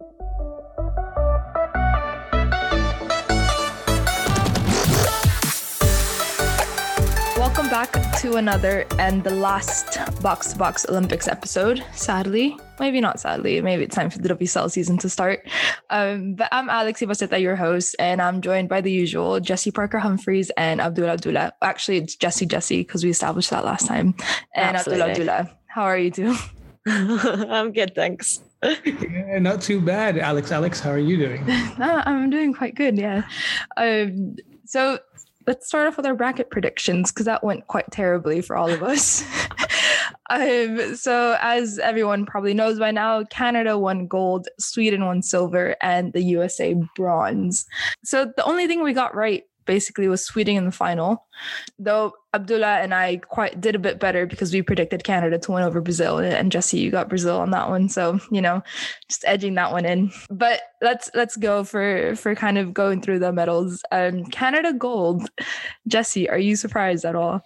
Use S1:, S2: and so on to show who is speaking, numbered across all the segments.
S1: Welcome back to another and the last Box to Box Olympics episode. Sadly, maybe not sadly, maybe it's time for the WSL season to start. Um, but I'm Alex Ibaseta, your host, and I'm joined by the usual Jesse Parker Humphreys and Abdullah Abdullah. Actually, it's Jesse Jesse because we established that last time. And
S2: Absolutely.
S1: Abdullah Abdullah. How are you two?
S2: I'm good, thanks.
S3: Yeah, not too bad, Alex. Alex, how are you doing?
S1: Ah, I'm doing quite good, yeah. Um, so let's start off with our bracket predictions because that went quite terribly for all of us. um, so, as everyone probably knows by now, Canada won gold, Sweden won silver, and the USA bronze. So, the only thing we got right basically was Sweden in the final. Though Abdullah and I quite did a bit better because we predicted Canada to win over Brazil, and Jesse, you got Brazil on that one. So you know, just edging that one in. But let's let's go for for kind of going through the medals. Um, Canada gold. Jesse, are you surprised at all?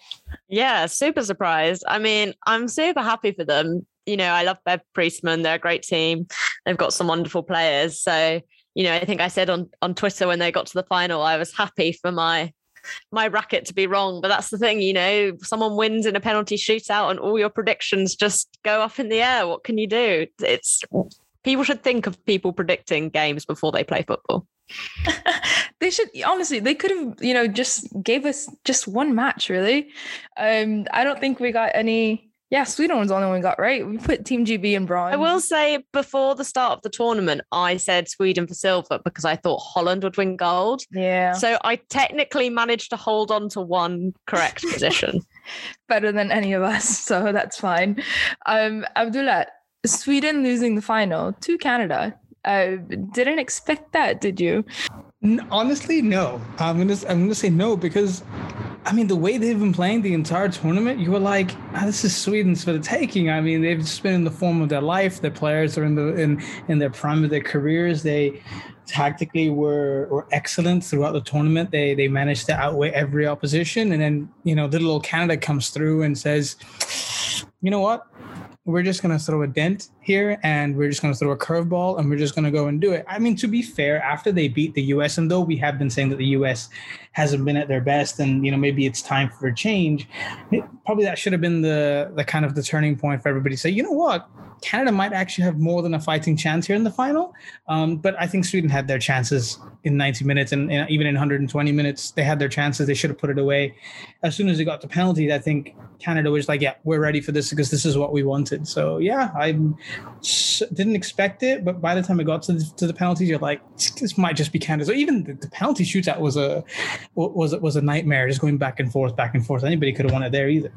S2: Yeah, super surprised. I mean, I'm super happy for them. You know, I love Bev Priestman. They're a great team. They've got some wonderful players. So, you know, I think I said on on Twitter when they got to the final, I was happy for my my racket to be wrong. But that's the thing, you know, someone wins in a penalty shootout and all your predictions just go up in the air. What can you do? It's people should think of people predicting games before they play football.
S1: they should honestly they could have you know just gave us just one match really um i don't think we got any yeah sweden was the only one we got right? We put team gb in bronze.
S2: I will say before the start of the tournament, I said Sweden for silver because I thought Holland would win gold.
S1: yeah.
S2: So I technically managed to hold on to one correct position.
S1: better than any of us so that's fine. Um abdullah sweden losing the final to canada uh didn't expect that did you
S3: Honestly, no. I'm gonna I'm gonna say no because I mean the way they've been playing the entire tournament, you were like, ah, this is Sweden's for the taking. I mean, they've just been in the form of their life. Their players are in the in in their prime of their careers. They tactically were were excellent throughout the tournament. They they managed to outweigh every opposition. And then, you know, little old Canada comes through and says, you know what? We're just gonna throw a dent here and we're just gonna throw a curveball and we're just gonna go and do it. I mean, to be fair, after they beat the US, and though we have been saying that the US hasn't been at their best and you know maybe it's time for change, probably that should have been the the kind of the turning point for everybody to say, you know what? Canada might actually have more than a fighting chance here in the final. Um, but I think Sweden had their chances in 90 minutes and, and even in 120 minutes, they had their chances. They should have put it away. As soon as they got to penalties, I think Canada was like, yeah, we're ready for this because this is what we wanted. So yeah, I s- didn't expect it, but by the time it got to the, to the penalties, you're like, this might just be Canada. So even the, the penalty shootout was a was was a nightmare, just going back and forth, back and forth. Anybody could have won it there either.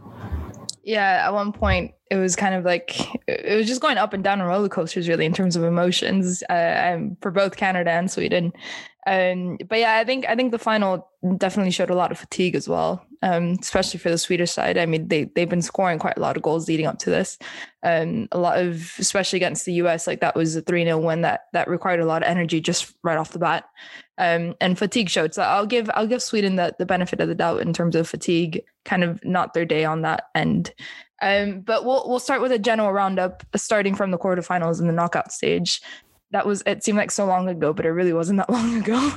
S1: yeah at one point it was kind of like it was just going up and down on roller coasters really in terms of emotions uh, um, for both canada and sweden um, but yeah i think i think the final definitely showed a lot of fatigue as well um, especially for the swedish side i mean they, they've been scoring quite a lot of goals leading up to this um, a lot of especially against the us like that was a 3-0 win that that required a lot of energy just right off the bat um, and fatigue showed. So I'll give I'll give Sweden the, the benefit of the doubt in terms of fatigue, kind of not their day on that end. Um, but we'll we'll start with a general roundup, starting from the quarterfinals and the knockout stage. That was it seemed like so long ago, but it really wasn't that long ago.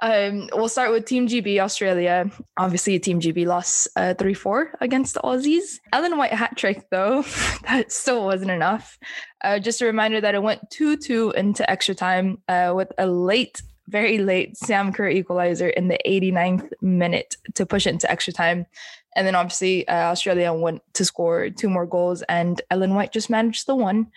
S1: Um, we'll start with Team GB Australia. Obviously, Team GB lost uh, three four against the Aussies. Ellen White hat trick though, that still wasn't enough. Uh, just a reminder that it went two two into extra time uh, with a late very late Sam Kerr equalizer in the 89th minute to push it into extra time. And then obviously uh, Australia went to score two more goals, and Ellen White just managed the one.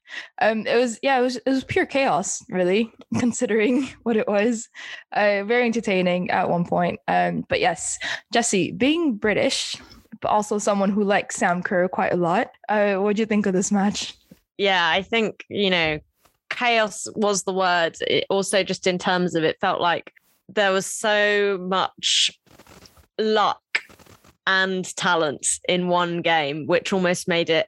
S1: Um, it was yeah, it was it was pure chaos, really, considering what it was. Uh, very entertaining at one point. Um, but yes, Jesse, being British, but also someone who likes Sam Kerr quite a lot. Uh, what do you think of this match?
S2: yeah, I think, you know, chaos was the word. It also, just in terms of it, felt like there was so much luck and talents in one game, which almost made it,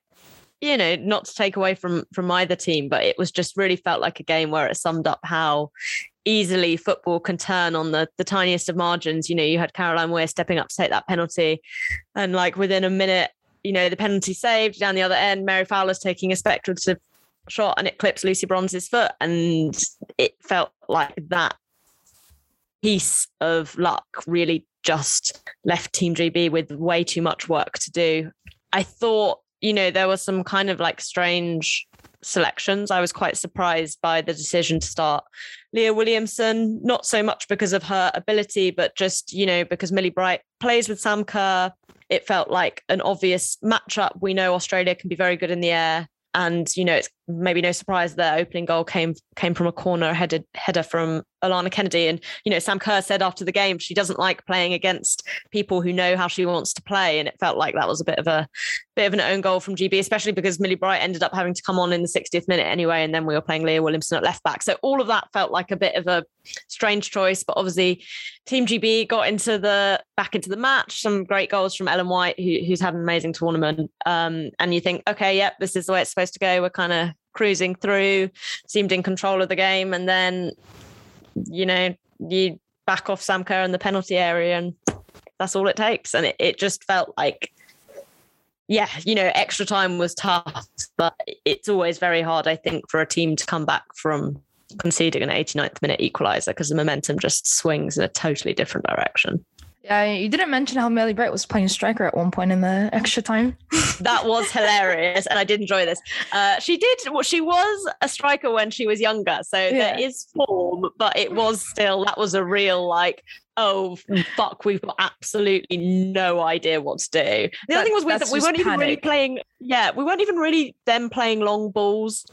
S2: you know, not to take away from from either team, but it was just really felt like a game where it summed up how easily football can turn on the the tiniest of margins. You know, you had Caroline Weir stepping up to take that penalty, and like within a minute, you know, the penalty saved down the other end. Mary Fowler's taking a speculative shot and it clips Lucy Bronze's foot. And it felt like that piece of luck really just left Team GB with way too much work to do. I thought, you know, there was some kind of like strange selections. I was quite surprised by the decision to start Leah Williamson, not so much because of her ability, but just, you know, because Millie Bright plays with Sam Kerr. It felt like an obvious matchup. We know Australia can be very good in the air. And, you know, it's maybe no surprise their opening goal came came from a corner headed header from Alana Kennedy. And, you know, Sam Kerr said after the game she doesn't like playing against people who know how she wants to play. And it felt like that was a bit of a bit of an own goal from GB, especially because Millie Bright ended up having to come on in the 60th minute anyway. And then we were playing Leah Williamson at left back. So all of that felt like a bit of a strange choice. But obviously Team GB got into the back into the match. Some great goals from Ellen White, who, who's had an amazing tournament. Um, and you think, okay, yep, this is the way it's supposed to go. We're kind of cruising through, seemed in control of the game, and then you know you back off Sam Kerr in the penalty area, and that's all it takes. And it, it just felt like, yeah, you know, extra time was tough, but it's always very hard, I think, for a team to come back from conceding an 89th minute equalizer because the momentum just swings in a totally different direction.
S1: Yeah, you didn't mention how Millie Bright was playing striker at one point in the extra time.
S2: that was hilarious, and I did enjoy this. Uh, she did. Well, she was a striker when she was younger, so yeah. there is form, but it was still that was a real like. Oh fuck! We've got absolutely no idea what to do. The that, other thing was we, we weren't panic. even really playing. Yeah, we weren't even really them playing long balls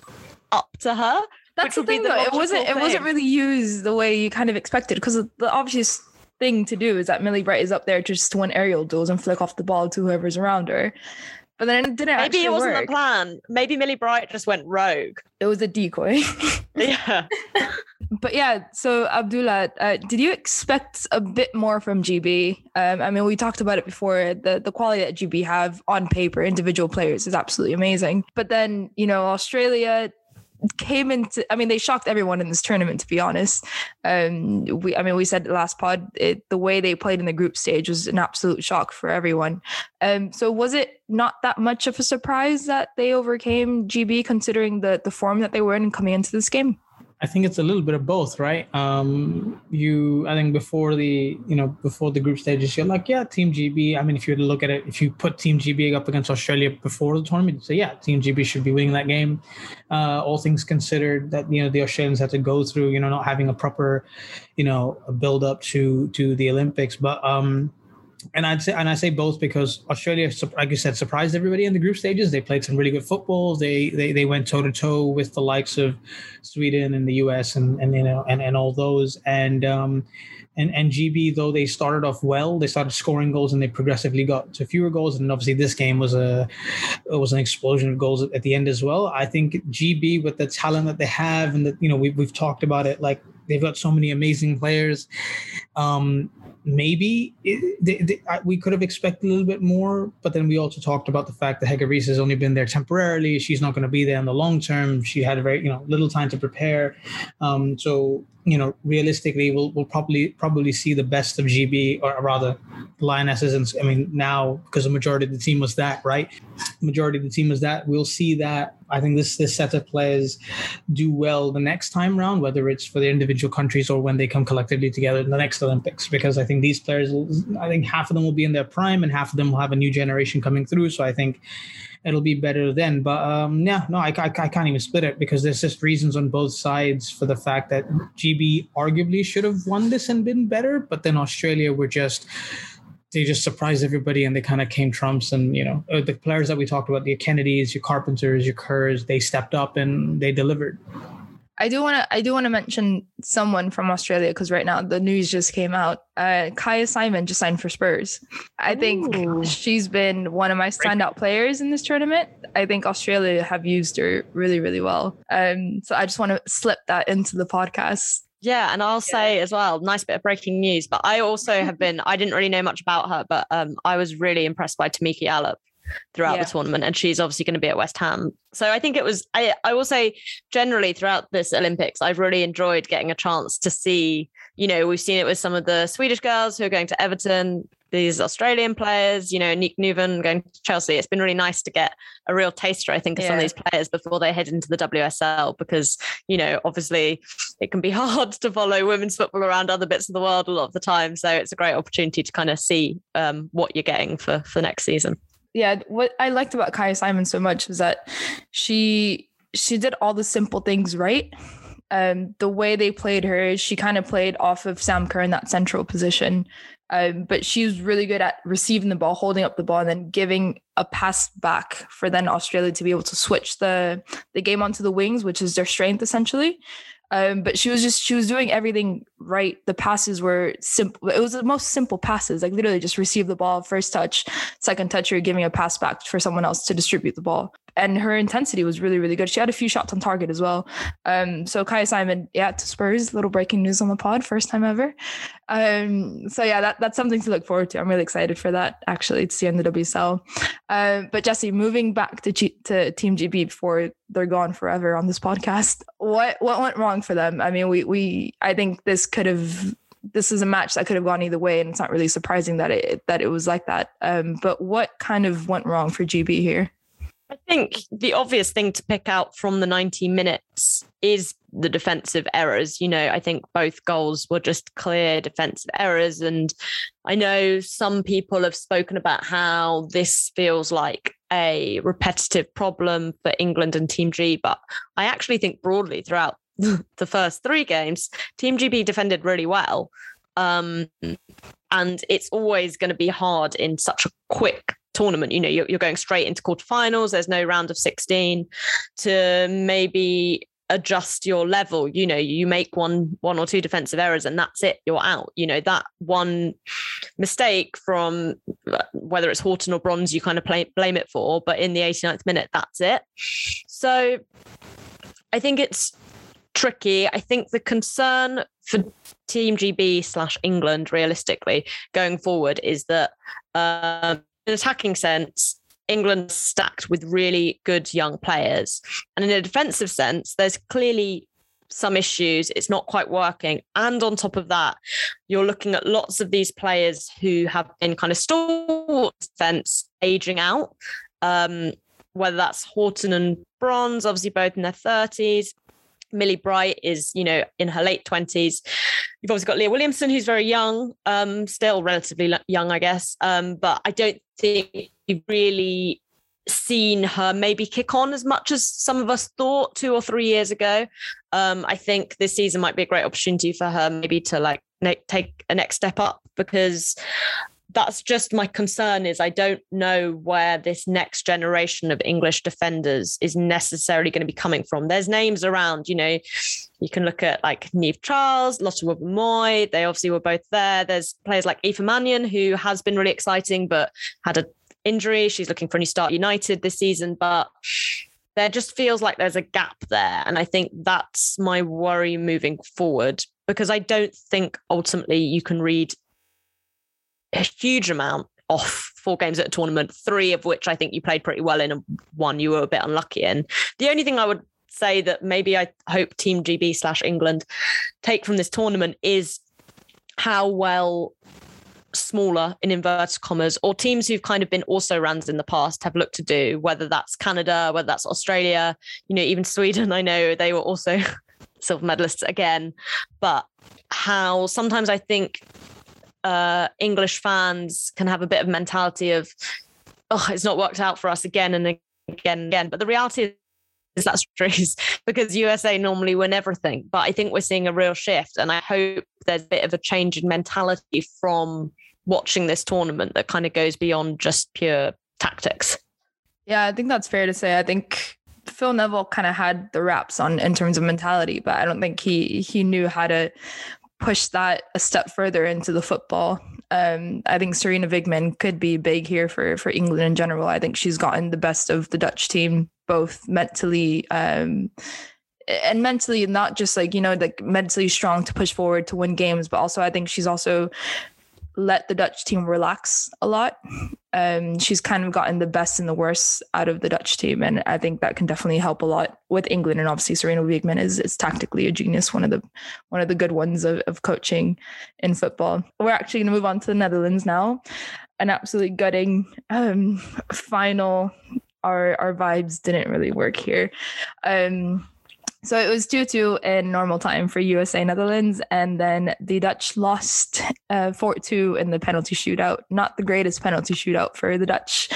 S2: up to her.
S1: That's the thing, the though. It wasn't. Thing. It wasn't really used the way you kind of expected because the obvious thing to do is that Millie Bright is up there just to win aerial duels and flick off the ball to whoever's around her. But then it didn't
S2: Maybe
S1: it
S2: wasn't
S1: work.
S2: the plan. Maybe Millie Bright just went rogue.
S1: It was a decoy.
S2: yeah.
S1: But yeah, so Abdullah, uh, did you expect a bit more from GB? Um, I mean, we talked about it before. The the quality that GB have on paper, individual players, is absolutely amazing. But then, you know, Australia came into i mean they shocked everyone in this tournament to be honest. Um we i mean we said last pod it, the way they played in the group stage was an absolute shock for everyone. Um so was it not that much of a surprise that they overcame gb considering the the form that they were in coming into this game
S3: I think it's a little bit of both, right? Um, you, I think before the, you know, before the group stages, you're like, yeah, Team GB. I mean, if you look at it, if you put Team GB up against Australia before the tournament, say, yeah, Team GB should be winning that game. Uh, all things considered, that you know the Australians had to go through, you know, not having a proper, you know, build up to to the Olympics, but um, and I'd say and I say both because Australia, like you said, surprised everybody in the group stages. They played some really good football. They they, they went toe to toe with the likes of Sweden and the US and and you know and, and all those and um and and GB though they started off well, they started scoring goals and they progressively got to fewer goals. And obviously this game was a was an explosion of goals at the end as well. I think GB with the talent that they have and that you know we've we've talked about it like they've got so many amazing players. Um, maybe it, we could have expected a little bit more, but then we also talked about the fact that Hege Riise has only been there temporarily. She's not going to be there in the long term. She had very you know little time to prepare. Um, so you know, realistically, we'll we'll probably probably see the best of GB, or rather, Lionesses. And I mean, now because the majority of the team was that, right? Majority of the team was that. We'll see that. I think this this set of players do well the next time round, whether it's for the individual countries or when they come collectively together in the next Olympics. Because I think these players, I think half of them will be in their prime, and half of them will have a new generation coming through. So I think it'll be better then. But um, yeah, no, I, I, I, can't even split it because there's just reasons on both sides for the fact that GB arguably should have won this and been better, but then Australia were just they just surprised everybody and they kind of came trumps and you know uh, the players that we talked about the kennedys your carpenters your kerrs they stepped up and they delivered
S1: I do want to I do want to mention someone from Australia because right now the news just came out. Uh, Kyah Simon just signed for Spurs. I think Ooh. she's been one of my standout players in this tournament. I think Australia have used her really really well. Um, so I just want to slip that into the podcast.
S2: Yeah, and I'll yeah. say as well, nice bit of breaking news. But I also have been I didn't really know much about her, but um, I was really impressed by Tameka Yallop throughout yeah. the tournament and she's obviously going to be at West Ham. So I think it was I I will say generally throughout this Olympics I've really enjoyed getting a chance to see, you know, we've seen it with some of the Swedish girls who are going to Everton these Australian players, you know, Aniek Nouwen going to Chelsea. It's been really nice to get a real taster, I think, of yeah. some of these players before they head into the WSL because, you know, obviously it can be hard to follow women's football around other bits of the world a lot of the time. So it's a great opportunity to kind of see um, what you're getting for for next season.
S1: Yeah, what I liked about Kyah Simon so much was that she she did all the simple things right um, the way they played her, she kind of played off of Sam Kerr in that central position. Um, but she was really good at receiving the ball, holding up the ball, and then giving a pass back for then Australia to be able to switch the the game onto the wings, which is their strength essentially. Um, but she was just she was doing everything right. The passes were simple. It was the most simple passes, like literally just receive the ball, first touch, second touch, you're giving a pass back for someone else to distribute the ball and her intensity was really, really good. She had a few shots on target as well. Um, so Kyah Simon, yeah, to Spurs, little breaking news on the pod, first time ever. Um, so yeah, that, that's something to look forward to. I'm really excited for that actually to see in the WSL. Um, but Jesse, moving back to G- to Team GB before they're gone forever on this podcast, what what went wrong for them? I mean, we we I think this could have this is a match that could have gone either way, and it's not really surprising that it that it was like that. Um, but what kind of went wrong for GB here?
S2: I think the obvious thing to pick out from the 90 minutes is the defensive errors. You know, I think both goals were just clear defensive errors. And I know some people have spoken about how this feels like a repetitive problem for England and Team G, but I actually think broadly throughout the first three games, Team GB defended really well. Um, and it's always going to be hard in such a quick tournament. You know, you're, you're going straight into quarterfinals. There's no round of 16 to maybe adjust your level you know you make one one or two defensive errors and that's it you're out you know that one mistake from whether it's Horton or Bronze you kind of play, blame it for but in the 89th minute that's it so i think it's tricky i think the concern for team gb slash england realistically going forward is that um, an attacking sense, England's stacked with really good young players. And in a defensive sense, there's clearly some issues. It's not quite working. And on top of that, you're looking at lots of these players who have been kind of stalwart defense aging out. Um, whether that's Horton and Bronze, obviously both in their 30s. Millie Bright is, you know, in her late 20s. You've obviously got Leah Williamson, who's very young, um, still relatively young, I guess. Um, but I don't think you've really seen her maybe kick on as much as some of us thought two or three years ago. Um, I think this season might be a great opportunity for her maybe to like take a next step up because that's just my concern is I don't know where this next generation of English defenders is necessarily going to be coming from. There's names around, you know, you can look at like Niamh Charles, Lotte Wubben-Moy. They obviously were both there. There's players like Aoife Mannion, who has been really exciting, but had an injury. She's looking for a new start United this season, but there just feels like there's a gap there. And I think that's my worry moving forward because I don't think ultimately you can read a huge amount off four games at a tournament, three of which I think you played pretty well in, and one you were a bit unlucky in. The only thing I would say that maybe I hope Team GB slash England take from this tournament is how well smaller in inverted commas or teams who've kind of been also runs in the past have looked to do whether that's canada whether that's australia you know even sweden i know they were also silver medalists again but how sometimes i think uh, English fans can have a bit of mentality of, oh, it's not worked out for us again and again and again. But the reality is that's true because USA normally win everything. But I think we're seeing a real shift. And I hope there's a bit of a change in mentality from watching this tournament that kind of goes beyond just pure tactics.
S1: Yeah, I think that's fair to say. I think Phil Neville kind of had the wraps on in terms of mentality, but I don't think he he knew how to push that a step further into the football. Um, I think Sarina Wiegman could be big here for for England in general. I think she's gotten the best of the Dutch team, both mentally um, and mentally, not just like you know, like mentally strong to push forward to win games, but also I think she's also let the Dutch team relax a lot. Um, she's kind of gotten the best and the worst out of the Dutch team, and I think that can definitely help a lot with England. And obviously, Sarina Wiegman is is tactically a genius, one of the one of the good ones of, of coaching in football. We're actually going to move on to the Netherlands now. An absolutely gutting um, final. Our our vibes didn't really work here. Um, so it was 2 2 in normal time for USA Netherlands. And then the Dutch lost uh, 4 uh, 2 in the penalty shootout. Not the greatest penalty shootout for the Dutch.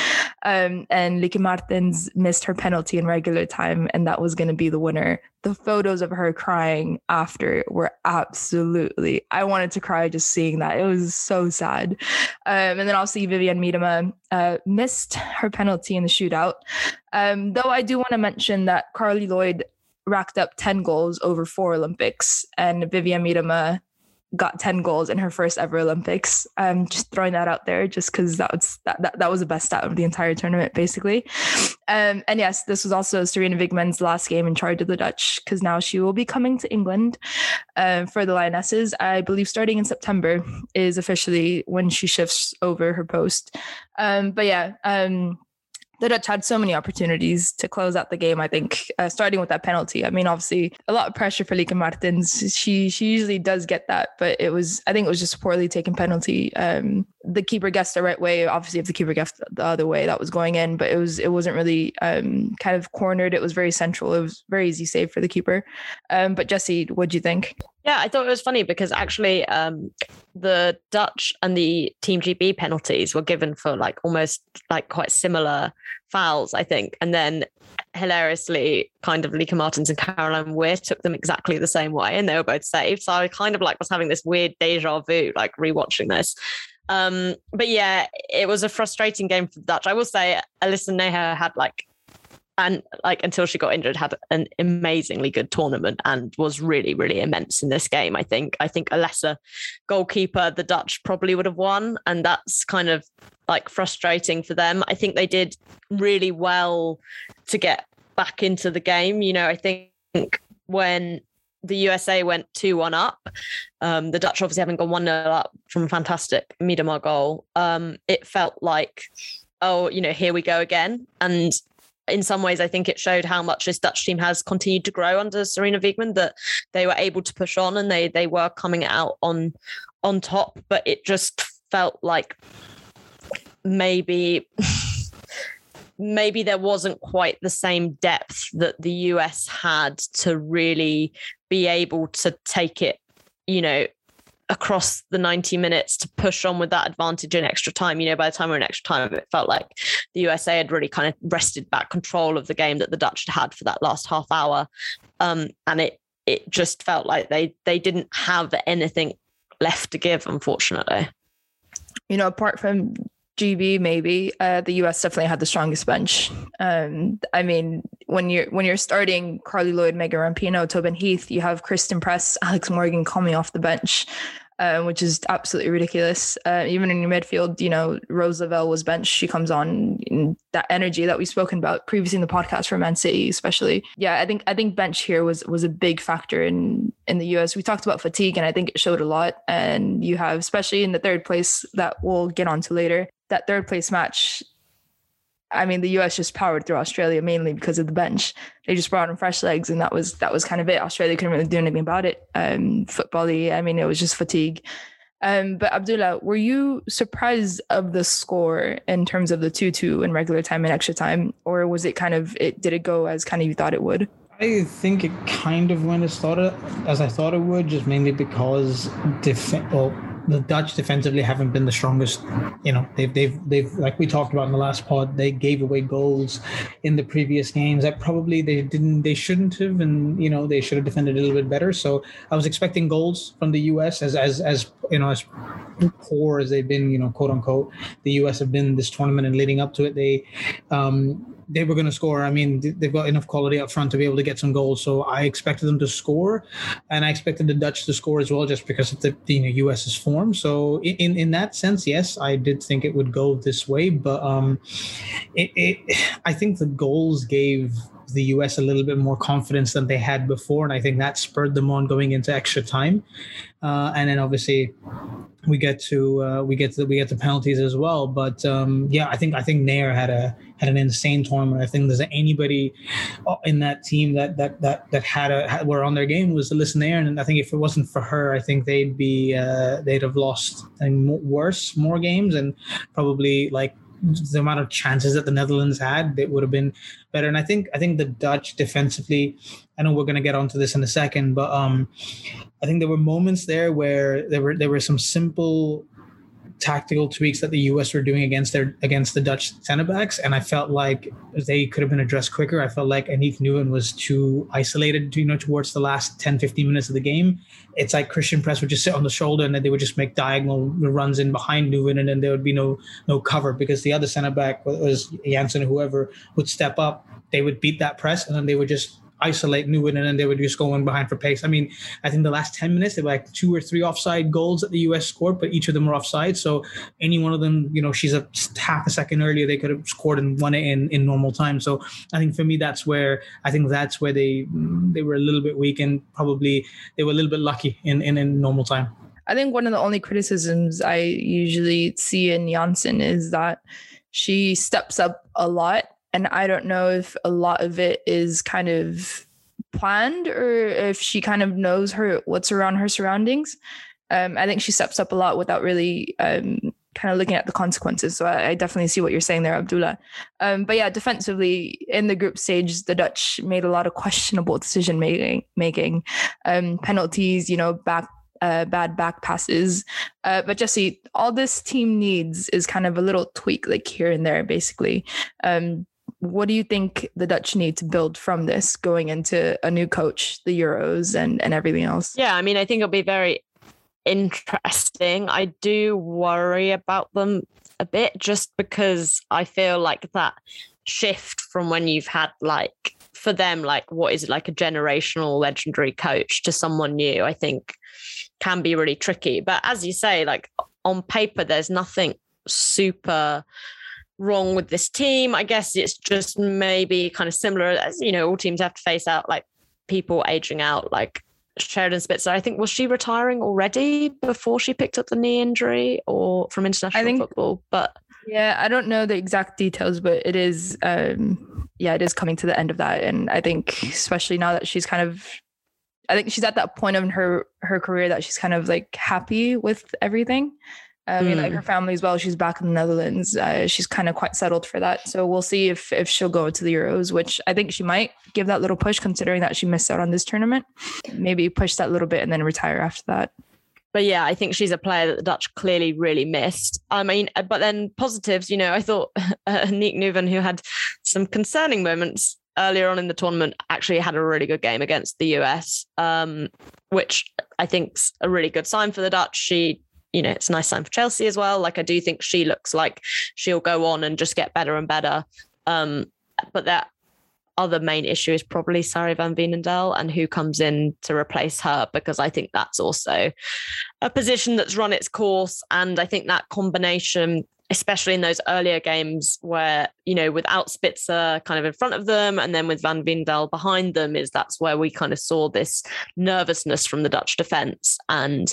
S1: Um, and Lieke Martens missed her penalty in regular time, and that was going to be the winner. The photos of her crying after were absolutely, I wanted to cry just seeing that. It was so sad. Um, and then obviously Vivianne Miedema uh, missed her penalty in the shootout. Um, though I do want to mention that Carli Lloyd racked up 10 goals over four Olympics, and Vivianne Miedema got 10 goals in her first ever Olympics. Um, just throwing that out there just because that was that, that that was the best stat of the entire tournament, basically. Um, and yes, this was also Sarina Wiegman's last game in charge of the Dutch because now she will be coming to England uh, for the Lionesses. I believe starting in September is officially when she shifts over her post. Um, but yeah, um, the Dutch had so many opportunities to close out the game. I think, uh, starting with that penalty. I mean, obviously, a lot of pressure for Lieke Martens. She she usually does get that, but it was I think it was just poorly taken penalty. Um, the keeper guessed the right way. Obviously, if the keeper guessed the other way, that was going in. But it was it wasn't really um, kind of cornered. It was very central. It was very easy save for the keeper. Um, but Jesse, what do you think?
S2: Yeah, I thought it was funny because actually um, the Dutch and the Team GB penalties were given for like almost like quite similar fouls, I think. And then hilariously, kind of Lieke Martens and Caroline Weir took them exactly the same way and they were both saved. So I kind of like was having this weird deja vu, like rewatching this. Um, but yeah, it was a frustrating game for the Dutch. I will say Alyssa Naeher had like and like until she got injured had an amazingly good tournament and was really really immense in this game i think i think a lesser goalkeeper the dutch probably would have won and that's kind of like frustrating for them i think they did really well to get back into the game you know i think when the USA went 2 1 up. Um, the Dutch obviously haven't gone 1 0 up from a fantastic Miedema goal. Um, it felt like, oh, you know, here we go again. And in some ways, I think it showed how much this Dutch team has continued to grow under Sarina Wiegman. That they were able to push on and they they were coming out on on top. But it just felt like maybe. maybe there wasn't quite the same depth that the US had to really be able to take it, you know, across the 90 minutes to push on with that advantage in extra time. You know, by the time we are in extra time, it felt like the USA had really kind of wrested back control of the game that the Dutch had had for that last half hour. Um, and it it just felt like they they didn't have anything left to give, unfortunately.
S1: You know, apart from GB, maybe uh, the US definitely had the strongest bench. Um, I mean, when you're when you're starting Carli Lloyd, Megan Rapinoe, Tobin Heath, you have Christen Press, Alex Morgan coming off the bench, uh, which is absolutely ridiculous. Uh, even in your midfield, you know, Rose Lavelle was benched. She comes on that energy that we've spoken about previously in the podcast for Man City, especially. Yeah, I think I think bench here was was a big factor in in the US. We talked about fatigue, and I think it showed a lot. And you have, especially in the third place that we'll get onto later, that third place match, I mean, the US just powered through Australia mainly because of the bench. They just brought in fresh legs, and that was that was kind of it. Australia couldn't really do anything about it. Um, footbally, I mean, it was just fatigue. Um, but Abdullah, were you surprised of the score in terms of the two-two in regular time and extra time, or was it kind of it? Did it go as kind of you thought it would?
S3: I think it kind of went as thought as I thought it would, just mainly because def- well, the Dutch defensively haven't been the strongest. You know, they've they've they've like we talked about in the last pod, they gave away goals in the previous games that probably they didn't they shouldn't have, and you know they should have defended a little bit better. So I was expecting goals from the U.S. as as as you know as poor as they've been, you know, quote unquote, the U.S. have been this tournament and leading up to it. They um they were going to score. I mean, they've got enough quality up front to be able to get some goals. So I expected them to score, and I expected the Dutch to score as well, just because of the, the you know, U.S.'s form. So in in that sense, yes, I did think it would go this way. But um, it, it I think the goals gave the US a little bit more confidence than they had before. And I think that spurred them on going into extra time. Uh, and then obviously we get to uh, we get to we get the penalties as well. But um, yeah, I think I think Naeher had a had an insane tournament. I think there's anybody uh, in that team that that that that had a had, were on their game was Alyssa Naeher, and I think if it wasn't for her, I think they'd be uh, they'd have lost and worse more games and probably like the amount of chances that the Netherlands had, it would have been better. And I think I think the Dutch defensively, I know we're going to get onto this in a second, but um, I think there were moments there where there were there were some simple tactical tweaks that the US were doing against their against the Dutch center backs, and I felt like they could have been addressed quicker. I felt like Aniek Nouwen was too isolated, you know, towards the last 10, 15 minutes of the game. It's like Christen Press would just sit on the shoulder and then they would just make diagonal runs in behind Nouwen, and then there would be no no cover because the other center back was Janssen or whoever would step up. They would beat that press, and then they would just isolate Nouwen and then they would just go in behind for pace. I mean, I think the last 10 minutes, they were like two or three offside goals that the US scored, but each of them were offside. So any one of them, you know, she's a half a second earlier, they could have scored and won it in, in normal time. So I think for me, that's where I think that's where they they were a little bit weak and probably they were a little bit lucky in, in, in normal time.
S1: I think one of the only criticisms I usually see in Janssen is that she steps up a lot and I don't know if a lot of it is kind of planned or if she kind of knows her what's around her surroundings. Um, I think she steps up a lot without really um, kind of looking at the consequences. So I, I, definitely see what you're saying there, Abdullah. Um, but yeah, defensively in the group stage, the Dutch made a lot of questionable decision making, making um, penalties, you know, back uh, bad back passes. Uh, but Jesse, all this team needs is kind of a little tweak, like here and there, basically. Um, what do you think the Dutch need to build from this going into a new coach, the Euros, and and everything else?
S2: Yeah, I mean, I think it'll be very interesting. I do worry about them a bit just because I feel like that shift from when you've had like for them like what is it like a generational legendary coach to someone new I think can be really tricky but as you say like on paper there's nothing super wrong with this team. I guess it's just maybe kind of similar as, you know, all teams have to face out like people aging out, like Sherida Spitse. I think was she retiring already before she picked up the knee injury or from international think, football? But
S1: yeah, I don't know the exact details, but it is um yeah, it is coming to the end of that. And I think especially now that she's kind of I think she's at that point in her her career that she's kind of like happy with everything. I mean, mm. like her family as well. She's back in the Netherlands. Uh, she's kind of quite settled for that. So we'll see if if she'll go to the Euros, which I think she might give that little push, considering that she missed out on this tournament. Maybe push that little bit and then retire after that.
S2: But yeah, I think she's a player that the Dutch clearly really missed. I mean, uh, but then positives, you know, I thought uh, Aniek Nouwen, who had some concerning moments earlier on in the tournament, actually had a really good game against the US, um, which I think's a really good sign for the Dutch. She you know, it's a nice sign for Chelsea as well. Like I do think she looks like she'll go on and just get better and better. Um, but that other main issue is probably Sari van Veenendaal and who comes in to replace her, because I think that's also a position that's run its course. And I think that combination, especially in those earlier games where, you know, without Spitse kind of in front of them and then with Van Veenendaal behind them, is that's where we kind of saw this nervousness from the Dutch defense. And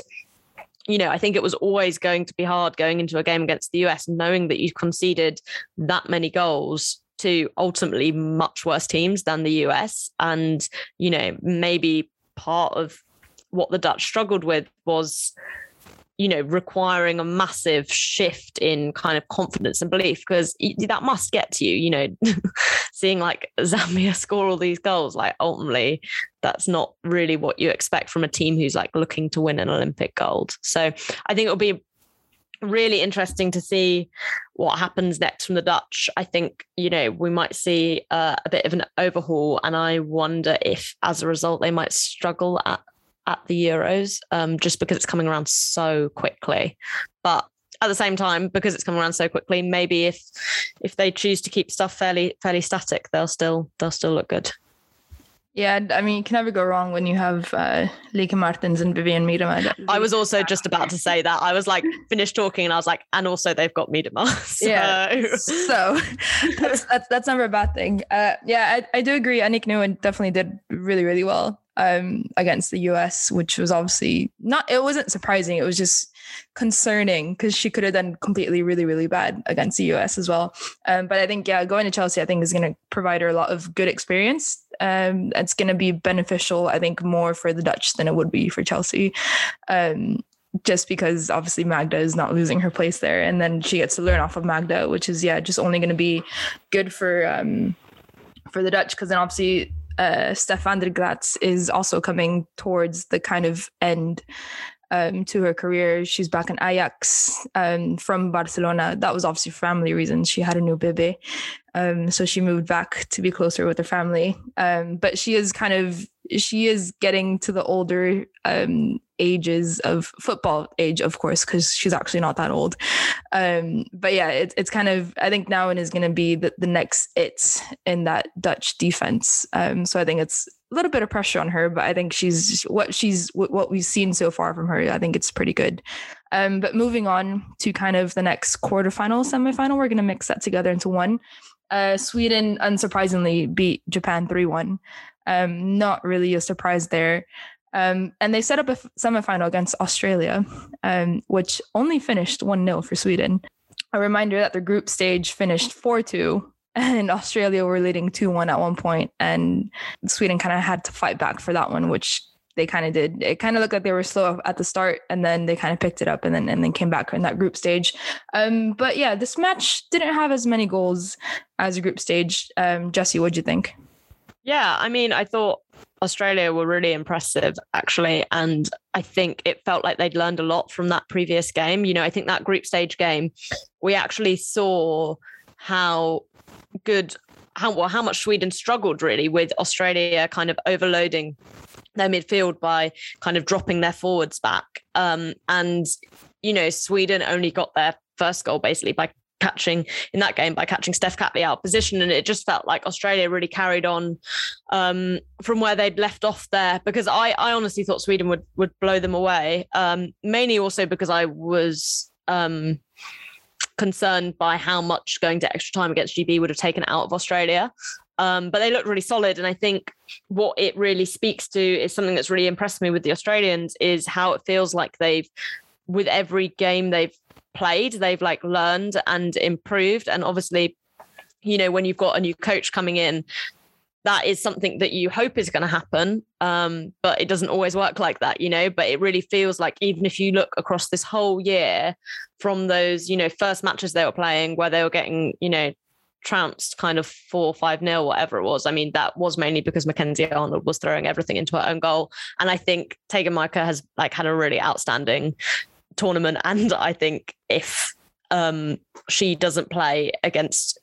S2: you know, I think it was always going to be hard going into a game against the US, knowing that you conceded that many goals to ultimately much worse teams than the US. And, you know, maybe part of what the Dutch struggled with was you know, requiring a massive shift in kind of confidence and belief because that must get to you, you know, seeing like Zambia score all these goals, like ultimately that's not really what you expect from a team who's like looking to win an Olympic gold. So I think it'll be really interesting to see what happens next from the Dutch. I think, you know, we might see uh, a bit of an overhaul, and I wonder if as a result they might struggle at at the Euros, um, just because it's coming around so quickly. But at the same time, because it's coming around so quickly, maybe if if they choose to keep stuff fairly fairly static, they'll still they'll still look good.
S1: Yeah, I mean, you can never go wrong when you have uh, Lieke Martens and Vivianne Miedema.
S2: I was also just about to say that. I was like, finished talking, and I was like, and also they've got Miedema. So.
S1: Yeah, so that's, that's that's never a bad thing. Uh, yeah, I, I do agree. Aniek Nouwen definitely did really really well um, against the US, which was obviously not. It wasn't surprising. It was just concerning because she could have done completely really really bad against the US as well. Um, but I think yeah, going to Chelsea, I think is going to provide her a lot of good experience. Um, it's going to be beneficial, I think, more for the Dutch than it would be for Chelsea. Um, just because obviously Magda is not losing her place there, and then she gets to learn off of Magda, which is yeah, just only going to be good for um, for the Dutch because then obviously uh, Stef van der Gragt is also coming towards the kind of end um, to her career. She's back in Ajax um, from Barcelona. That was obviously family reasons. She had a new baby. Um, so she moved back to be closer with her family. Um, but she is kind of, she is getting to the older um, ages of football age, of course, because she's actually not that old. Um, but yeah, it, it's kind of I think Nouwen is going to be the, the next it in that Dutch defense. Um, so I think it's a little bit of pressure on her, but I think she's what she's what we've seen so far from her. I think it's pretty good. Um, but moving on to kind of the next quarterfinal, semifinal, we're going to mix that together into one. Uh, Sweden unsurprisingly beat Japan 3 1. Um, not really a surprise there. Um, and they set up a semifinal against Australia, um, which only finished 1 0 for Sweden. A reminder that the group stage finished 4 2, and Australia were leading 2 1 at one point, and Sweden kind of had to fight back for that one, which they kind of did. It kind of looked like they were slow at the start, and then they kind of picked it up, and then and then came back in that group stage. Um, but yeah, this match didn't have as many goals as a group stage. Um, Jesse, what do you think?
S2: Yeah, I mean, I thought Australia were really impressive, actually. And I think it felt like they'd learned a lot from that previous game. You know, I think that group stage game, we actually saw how good, how, well, how much Sweden struggled really with Australia kind of overloading their midfield by kind of dropping their forwards back. Um, and, you know, Sweden only got their first goal basically by catching in that game by catching Steph Catley out of position. And it just felt like Australia really carried on um, from where they'd left off there because I, I honestly thought Sweden would would blow them away. Um, mainly also because I was um, concerned by how much going to extra time against GB would have taken out of Australia. Um, but they looked really solid. And I think what it really speaks to is something that's really impressed me with the Australians is how it feels like they've with every game they've played, they've like learned and improved. And obviously, you know, when you've got a new coach coming in, that is something that you hope is going to happen. Um, but it doesn't always work like that, you know. But it really feels like even if you look across this whole year from those, you know, first matches they were playing where they were getting, you know, trounced kind of four five nil, whatever it was. I mean, that was mainly because Mackenzie Arnold was throwing everything into her own goal. And I think Teagan Micah has like had a really outstanding tournament. And I think if um, she doesn't play against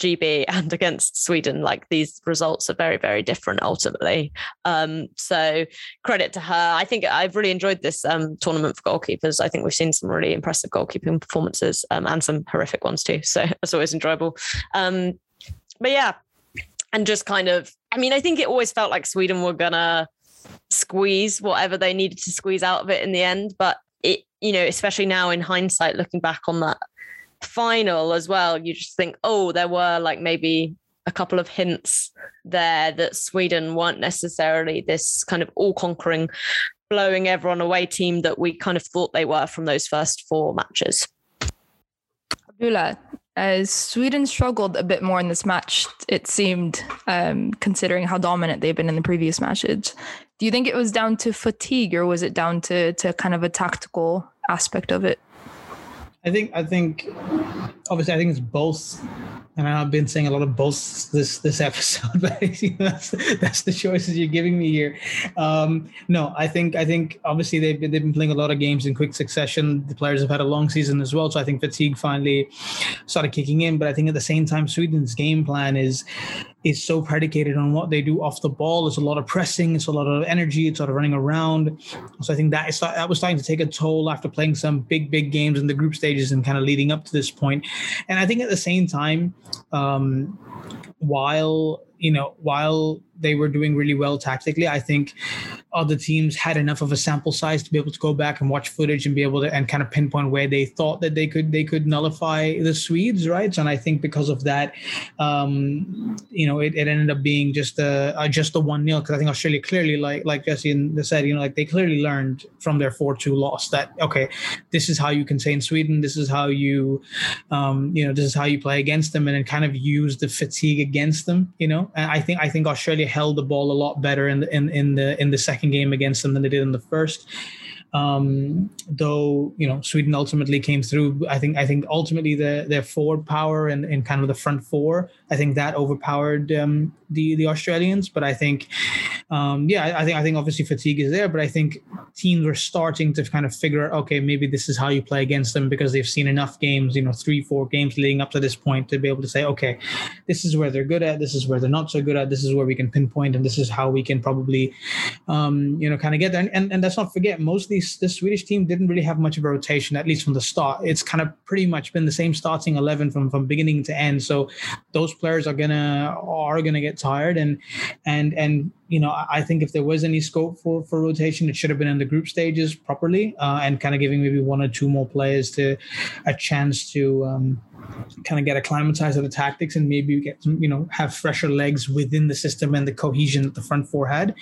S2: GB and against Sweden, like these results are very, very different ultimately. Um, so credit to her. I think I've really enjoyed this um, tournament for goalkeepers. I think we've seen some really impressive goalkeeping performances um, and some horrific ones too. So it's always enjoyable. Um, but yeah, and just kind of, I mean, I think it always felt like Sweden were gonna squeeze whatever they needed to squeeze out of it in the end. But it, you know, especially now in hindsight, looking back on that final as well, you just think, oh, there were like maybe a couple of hints there that Sweden weren't necessarily this kind of all conquering, blowing everyone away team that we kind of thought they were from those first four matches.
S1: Abdullah, as Sweden struggled a bit more in this match, it seemed, um, considering how dominant they've been in the previous matches. Do you think it was down to fatigue or was it down to, to kind of a tactical aspect of it?
S3: I think I think obviously I think it's both, and I've been saying a lot of both this this episode, but that's that's the choices you're giving me here. Um, no, I think I think obviously they've been, they've been playing a lot of games in quick succession. The players have had a long season as well, so I think fatigue finally started kicking in. But I think at the same time, Sweden's game plan is is so predicated on what they do off the ball. It's a lot of pressing, it's a lot of energy, it's a lot of running around. So I think that is that was starting to take a toll after playing some big, big games in the group stages and kind of leading up to this point. And I think at the same time, um, while you know, while they were doing really well tactically, I think other teams had enough of a sample size to be able to go back and watch footage and be able to and kind of pinpoint where they thought that they could they could nullify the Swedes, right? And I think because of that, um, you know, it, it ended up being just a, a just a one 0 because I think Australia clearly, like like Jesse said, you know, like they clearly learned from their four two loss that okay, this is how you contain Sweden, this is how you, um, you know, this is how you play against them, and then kind of use the fatigue against them, you know. I think I think Australia held the ball a lot better in the in, in the in the second game against them than they did in the first. Um, though you know Sweden ultimately came through. I think I think ultimately the their forward power and, and kind of the front four. I think that overpowered um, the the Australians. But I think, um, yeah, I, think I think obviously fatigue is there. But I think teams are starting to kind of figure out, okay, maybe this is how you play against them because they've seen enough games, you know, three four games leading up to this point to be able to say, okay, this is where they're good at, this is where they're not so good at, this is where we can pinpoint, and this is how we can probably, um, you know, kind of get there. And, and and let's not forget, most of these the Swedish team didn't really have much of a rotation, at least from the start. It's kind of pretty much been the same starting eleven from from beginning to end. So those players are gonna are gonna get tired and and and you know I think if there was any scope for for rotation, it should have been in the group stages properly uh, and kind of giving maybe one or two more players to a chance to. Um, kind of get acclimatized to the tactics and maybe get some, you know, have fresher legs within the system and the cohesion that the front four had.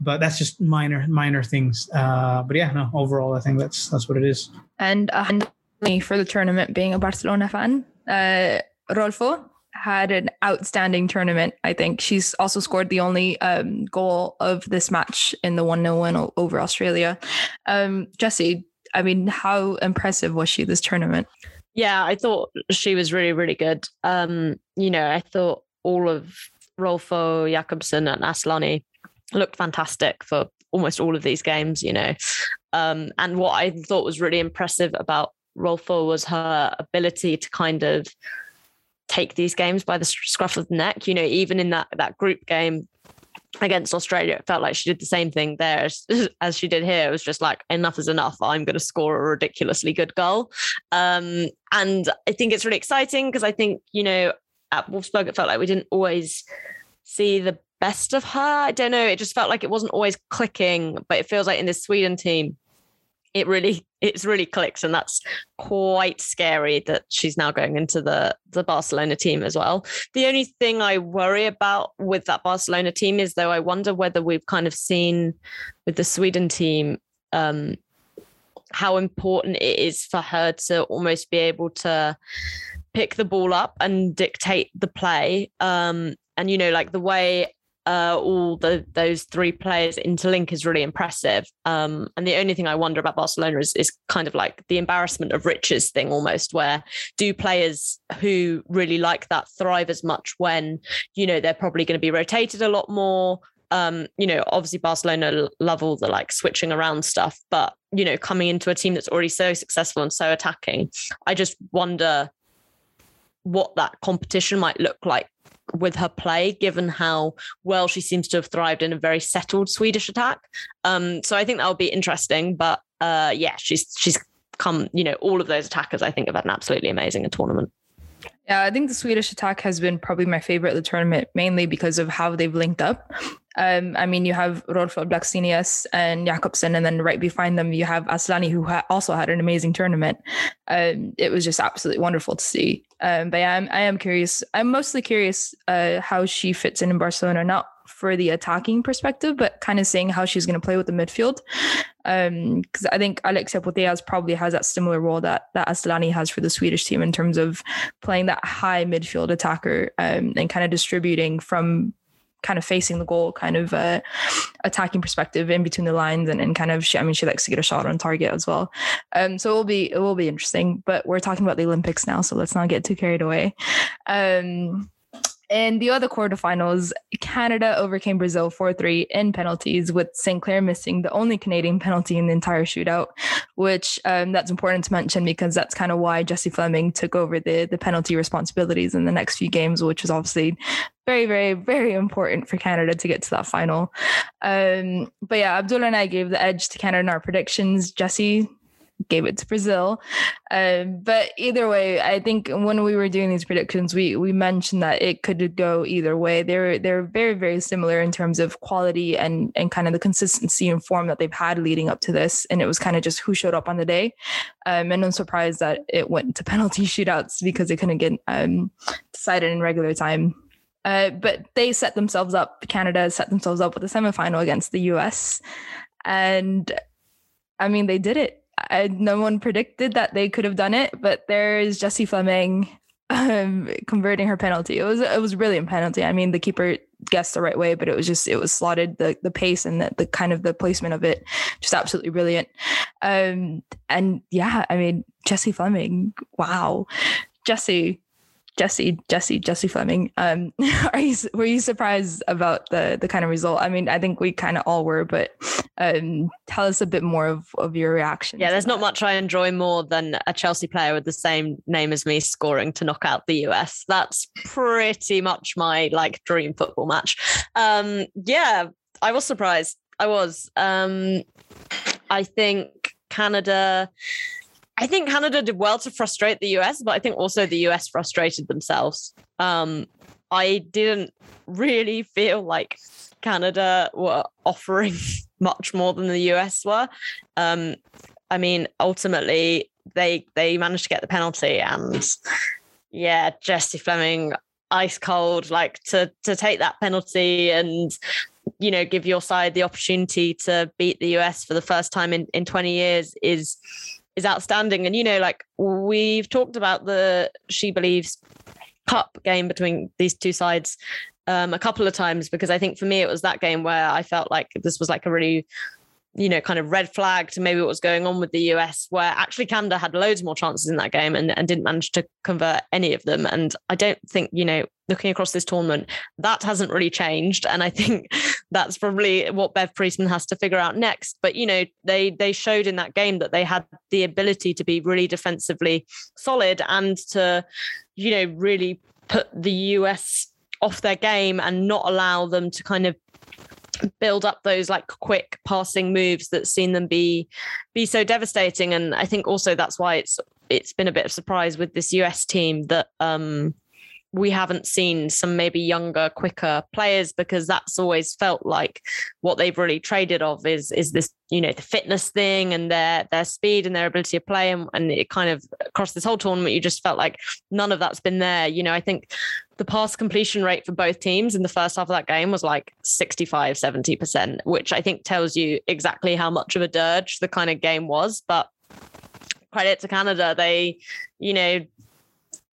S3: But that's just minor, minor things. Uh, but yeah, no, overall, I think that's that's what it is.
S1: And uh, for the tournament, being a Barcelona fan, uh, Rolfo, had an outstanding tournament. I think she's also scored the only um, goal of this match in the 1 0 win over Australia. Um, Jesse, I mean, how impressive was she this tournament?
S2: Yeah, I thought she was really, really good. Um, you know, I thought all of Rolfo, Jakobsson, and Asllani looked fantastic for almost all of these games, you know. Um, and what I thought was really impressive about Rolfo was her ability to kind of take these games by the scruff of the neck. You know, even in that that group game against Australia, it felt like she did the same thing there as, as she did here. It was just like enough is enough. I'm going to score a ridiculously good goal, um, and I think it's really exciting because I think you know at Wolfsburg it felt like we didn't always see the best of her. I don't know. It just felt like it wasn't always clicking, but it feels like in this Sweden team it really it's really clicks and that's quite scary that she's now going into the the Barcelona team as well. The only thing I worry about with that Barcelona team is though I wonder whether we've kind of seen with the Sweden team um, how important it is for her to almost be able to pick the ball up and dictate the play um, and you know like the way uh, all the those three players interlink is really impressive. Um, and the only thing I wonder about Barcelona is, is kind of like the embarrassment of riches thing almost, where do players who really like that thrive as much when, you know, they're probably going to be rotated a lot more. Um, you know, obviously Barcelona love all the like switching around stuff, but you know, coming into a team that's already so successful and so attacking, I just wonder what that competition might look like with her play, given how well she seems to have thrived in a very settled Swedish attack. Um, so I think that'll be interesting. But uh, yeah, she's she's come, you know, all of those attackers I think have had an absolutely amazing tournament.
S1: Yeah, I think the Swedish attack has been probably my favorite of the tournament, mainly because of how they've linked up. Um, I mean, you have Rolfo Blackstenius and Jakobsson, and then right behind them, you have Asllani, who ha- also had an amazing tournament. Um, it was just absolutely wonderful to see. Um, but yeah, I'm, I am curious. I'm mostly curious uh, how she fits in in Barcelona, not for the attacking perspective, but kind of seeing how she's going to play with the midfield. Because um, I think Alexia Putellas probably has that similar role that that Asllani has for the Swedish team in terms of playing that high midfield attacker um, and kind of distributing from kind of facing the goal, kind of uh, attacking perspective in between the lines, and, and kind of she, I mean she likes to get a shot on target as well. Um, so it will be it will be interesting. But we're talking about the Olympics now, so let's not get too carried away. Um, in the other quarterfinals, Canada overcame Brazil 4 3 in penalties, with Sinclair missing the only Canadian penalty in the entire shootout, which um, that's important to mention because that's kind of why Jessie Fleming took over the, the penalty responsibilities in the next few games, which is obviously very, very, very important for Canada to get to that final. Um, but yeah, Abdullah and I gave the edge to Canada in our predictions. Jesse, gave it to Brazil. Um, but either way, I think when we were doing these predictions, we we mentioned that it could go either way. They're they're very very similar in terms of quality and and kind of the consistency and form that they've had leading up to this. And it was kind of just who showed up on the day. Um, and I'm surprised that it went to penalty shootouts because they couldn't get um, decided in regular time. Uh, but they set themselves up. Canada set themselves up with a semifinal against the U.S. And I mean, they did it. I, no one predicted that they could have done it, but there's Jessie Fleming um, converting her penalty. It was it was brilliant penalty. I mean, the keeper guessed the right way, but it was just it was slotted the the pace and the, the kind of the placement of it, just absolutely brilliant. Um, and yeah, I mean, Jessie Fleming, wow, Jessie Jessie, Jesse, Jessie Fleming. Um, are you were you surprised about the the kind of result? I mean, I think we kind of all were, but um, tell us a bit more of, of your reaction.
S2: Yeah, there's that. not much I enjoy more than a Chelsea player with the same name as me scoring to knock out the US. That's pretty much my like dream football match. Um, yeah, I was surprised. I was. Um, I think Canada I think Canada did well to frustrate the US, but I think also the US frustrated themselves. Um, I didn't really feel like Canada were offering much more than the US were. Um, I mean, ultimately, they they managed to get the penalty, and yeah, Jessie Fleming, ice cold, like to to take that penalty and you know give your side the opportunity to beat the US for the first time in in 20 years is is outstanding. And you know, like we've talked about the She Believes Cup game between these two sides um, a couple of times because I think for me it was that game where I felt like this was like a really you know, kind of red flag to maybe what was going on with the US, where actually Canada had loads more chances in that game and, and didn't manage to convert any of them. And I don't think, you know, looking across this tournament, that hasn't really changed. And I think that's probably what Bev Priestman has to figure out next. But, you know, they they showed in that game that they had the ability to be really defensively solid and to, you know, really put the US off their game and not allow them to kind of build up those like quick passing moves that seen them be be so devastating and i think also that's why it's it's been a bit of surprise with this us team that um we haven't seen some maybe younger, quicker players because that's always felt like what they've really traded of is is this, you know, the fitness thing and their their speed and their ability to play. And, and it kind of across this whole tournament, you just felt like none of that's been there. You know, I think the pass completion rate for both teams in the first half of that game was like 65, 70%, which I think tells you exactly how much of a dirge the kind of game was. But credit to Canada, they, you know,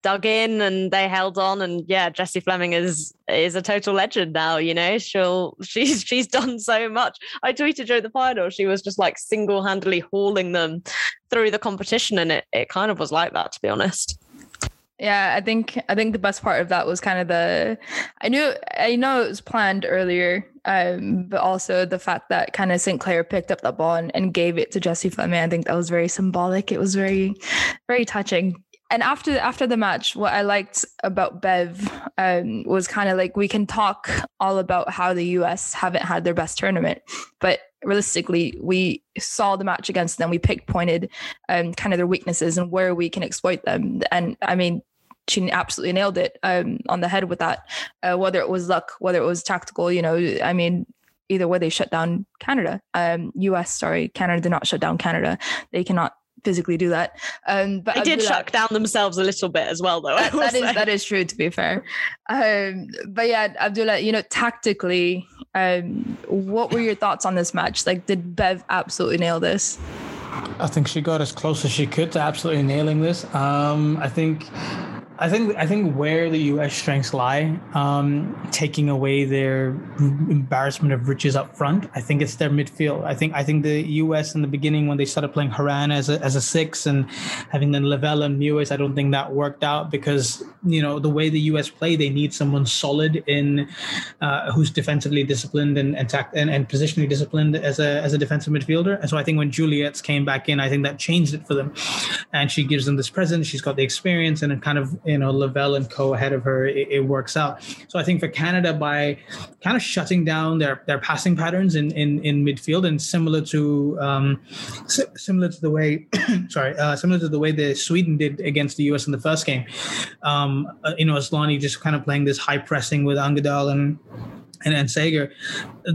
S2: dug in and they held on. And yeah Jessie Fleming is is a total legend now you know? She'll she's she's done so much. I tweeted during the final she was just like single-handedly hauling them through the competition. And it it kind of was like that to be honest.
S1: Yeah i think i think the best part of that was kind of the i knew i know it was planned earlier um, but also the fact that kind of sinclair picked up the ball and, and gave it to jessie fleming i think that was very symbolic. It was very very touching and after after the match, what I liked about Bev um, was kind of like we can talk all about how the US haven't had their best tournament, but realistically, we saw the match against them. We picked um, kind of their weaknesses and where we can exploit them. And I mean, she absolutely nailed it um, on the head with that. Uh, whether it was luck, whether it was tactical, you know, I mean, either way, they shut down Canada. Um, US, sorry, Canada did not shut down Canada. They cannot physically do that. Um,
S2: but they did shut down themselves a little bit as well, though.
S1: That, that is that is true. To be fair, um, but yeah, Abdullah, you know, tactically, um, what were your thoughts on this match? Like, did Bev absolutely nail this?
S3: I think she got as close as she could to absolutely nailing this. Um, I think I think I think where the U.S. strengths lie, um, taking away their embarrassment of riches up front. I think it's their midfield. I think I think the U.S. in the beginning when they started playing Horan as a, as a six and having then Lavelle and Mewis, I don't think that worked out because you know the way the U.S. play, they need someone solid in uh, who's defensively disciplined and and, tact- and and positionally disciplined as a as a defensive midfielder. And so I think when Julie Ertz came back in, I think that changed it for them, and she gives them this presence. She's got the experience and it kind of you know Lavelle and Co ahead of her, it, it, works out. So I think for Canada, by kind of shutting down their their passing patterns in in, in midfield, and similar to um, similar to the way sorry uh, similar to the way the Sweden did against the US in the first game, um, uh, you know Asllani just kind of playing this high pressing with Angeldahl and and then Seger,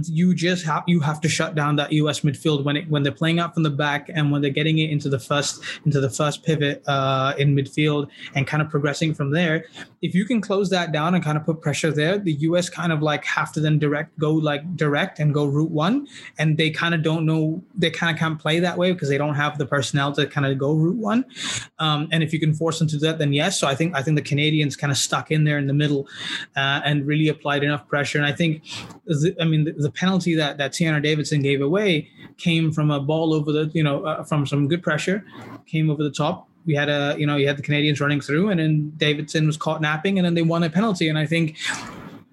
S3: you just have you have to shut down that U.S. midfield when it when they're playing out from the back and when they're getting it into the first into the first pivot uh, in midfield and kind of progressing from there. If you can close that down and kind of put pressure there, the U.S. kind of like have to then direct go like direct and go route one, and they kind of don't know they kind of can't play that way because they don't have the personnel to kind of go route one. Um, and if you can force them to do that, then yes. So I think I think the Canadians kind of stuck in there in the middle uh, and really applied enough pressure, and I think think, I mean, the, the, penalty that that Tierna Davidson gave away came from a ball over the, you know, uh, from some good pressure, came over the top. We had a, you know, you had the Canadians running through, and then Davidson was caught napping, and then they won a penalty. And I think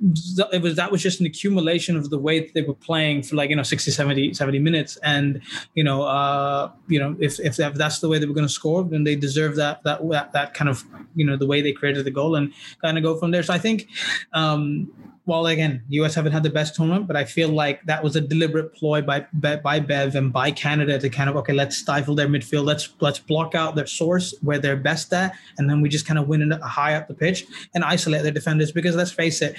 S3: it was that was just an accumulation of the way that they were playing for like you know 60 70 70 minutes and you know uh you know if if, that's the way they were going to score then they deserve that, that that that kind of you know the way they created the goal and kind of go from there so i think um well, again, US haven't had the best tournament, but I feel like that was a deliberate ploy by by Bev and by Canada to kind of okay, let's stifle their midfield, let's let's block out their source where they're best at, and then we just kind of win it high up the pitch and isolate their defenders. Because let's face it,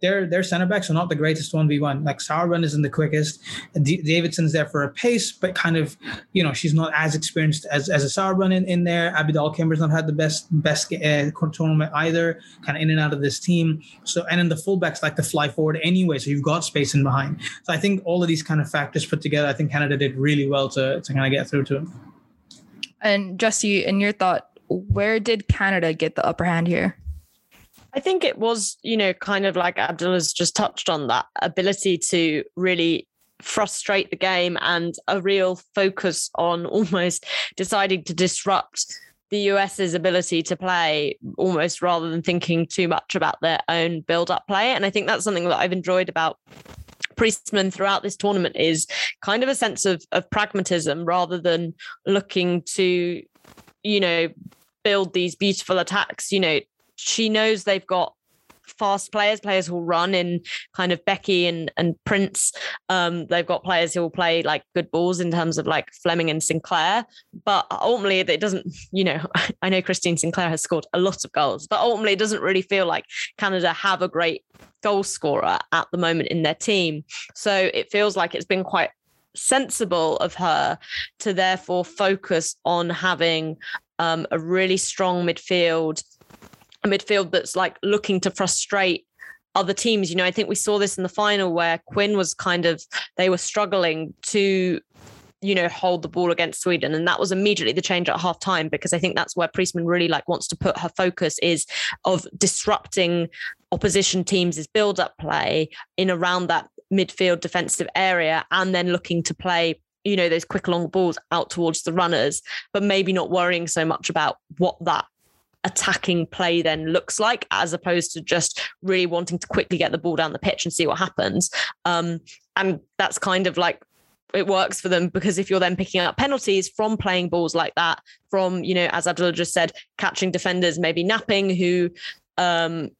S3: their their center backs are not the greatest one v one. Like Sauerbrunn isn't the quickest. D- Davidson's there for a pace, but kind of you know she's not as experienced as as a Sauerbrunn in, in there. Dahlkemper's not had the best best uh, tournament either, kind of in and out of this team. So and in the fullbacks like to fly forward anyway, so you've got space in behind. So I think all of these kind of factors put together, I think Canada did really well to to kind of get through to him.
S1: And Jesse, in your thought, where did Canada get the upper hand here?
S2: I think it was, you know, kind of like Abdullah's just touched on that ability to really frustrate the game and a real focus on almost deciding to disrupt the US's ability to play almost rather than thinking too much about their own build up play. And I think that's something that I've enjoyed about Priestman throughout this tournament is kind of a sense of, of pragmatism rather than looking to, you know, build these beautiful attacks. You know, she knows they've got fast players, players who will run in kind of Beckie and, and Prince. Um, they've got players who will play like good balls in terms of like Fleming and Sinclair. But ultimately, it doesn't, you know, I know Christine Sinclair has scored a lot of goals, but ultimately, it doesn't really feel like Canada have a great goal scorer at the moment in their team. So it feels like it's been quite sensible of her to therefore focus on having um, a really strong midfield a midfield that's like looking to frustrate other teams. You know, I think we saw this in the final where Quinn was kind of they were struggling to you know hold the ball against Sweden and that was immediately the change at half time because I think that's where Priestman really like wants to put her focus is of disrupting opposition teams' build up play in around that midfield defensive area and then looking to play you know those quick long balls out towards the runners but maybe not worrying so much about what that attacking play then looks like, as opposed to just really wanting to quickly get the ball down the pitch and see what happens. Um, and that's kind of like it works for them because if you're then picking up penalties from playing balls like that, from, you know, as Abdullah just said, catching defenders maybe napping who um,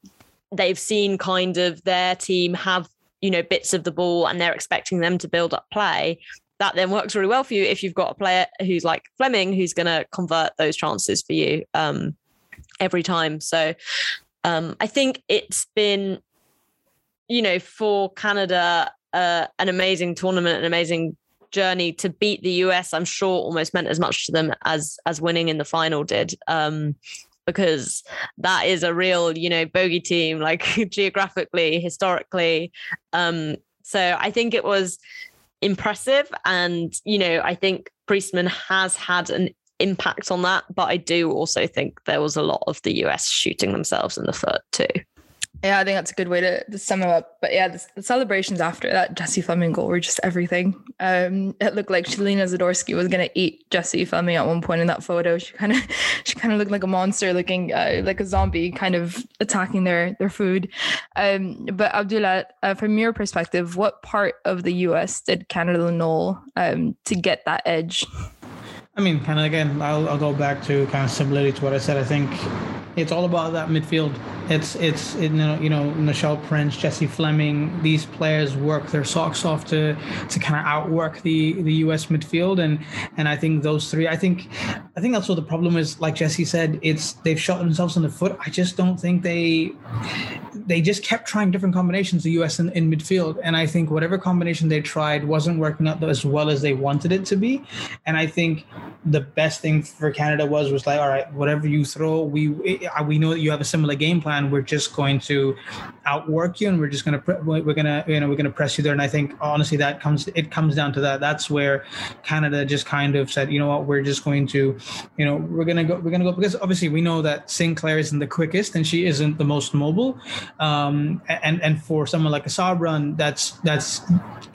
S2: they've seen kind of their team have, you know, bits of the ball and they're expecting them to build up play. That then works really well for you if you've got a player who's like Fleming who's going to convert those chances for you. Um, every time. So um, I think it's been, you know, for Canada, uh, an amazing tournament, an amazing journey to beat the US. I'm sure almost meant as much to them as as winning in the final did. Um, because that is a real, you know, bogey team, like geographically, historically. Um, so I think it was impressive. And, you know, I think Priestman has had an impact on that. But I do also think there was a lot of the US shooting themselves in the foot too.
S1: Yeah, I think that's a good way to, to sum it up. But yeah, the, the, celebrations after that Jessie Fleming goal were just everything. Um, it looked like Shelina Zadorsky was gonna eat Jessie Fleming at one point in that photo. She kind of she kind of looked like a monster, looking uh, like a zombie, kind of attacking their their food. Um, but Abdullah, uh, from your perspective, what part of the U.S. did Canada know um, to get that edge?
S3: I mean, kind of again, I'll, I'll go back to kind of similarity to what I said. I think it's all about that midfield. It's it's you know you know Nichelle Prince, Jessie Fleming. These players work their socks off to to kind of outwork the the U.S. midfield, and and I think those three. I think I think that's what the problem is. Like Jesse said, it's they've shot themselves in the foot. I just don't think they they just kept trying different combinations. The U.S. in, in midfield, and I think whatever combination they tried wasn't working out as well as they wanted it to be. And I think the best thing for Canada was was like, all right, whatever you throw, we we know that you have a similar game plan. We're just going to outwork you and we're just going to we're going to you know we're going to press you there. And i think honestly that comes it comes down to that. That's where canada just kind of said you know what? We're just going to you know we're going to go we're going to go because obviously we know that sinclair isn't the quickest and she isn't the most mobile. Um, and and for someone like a Sauerbrunn that's that's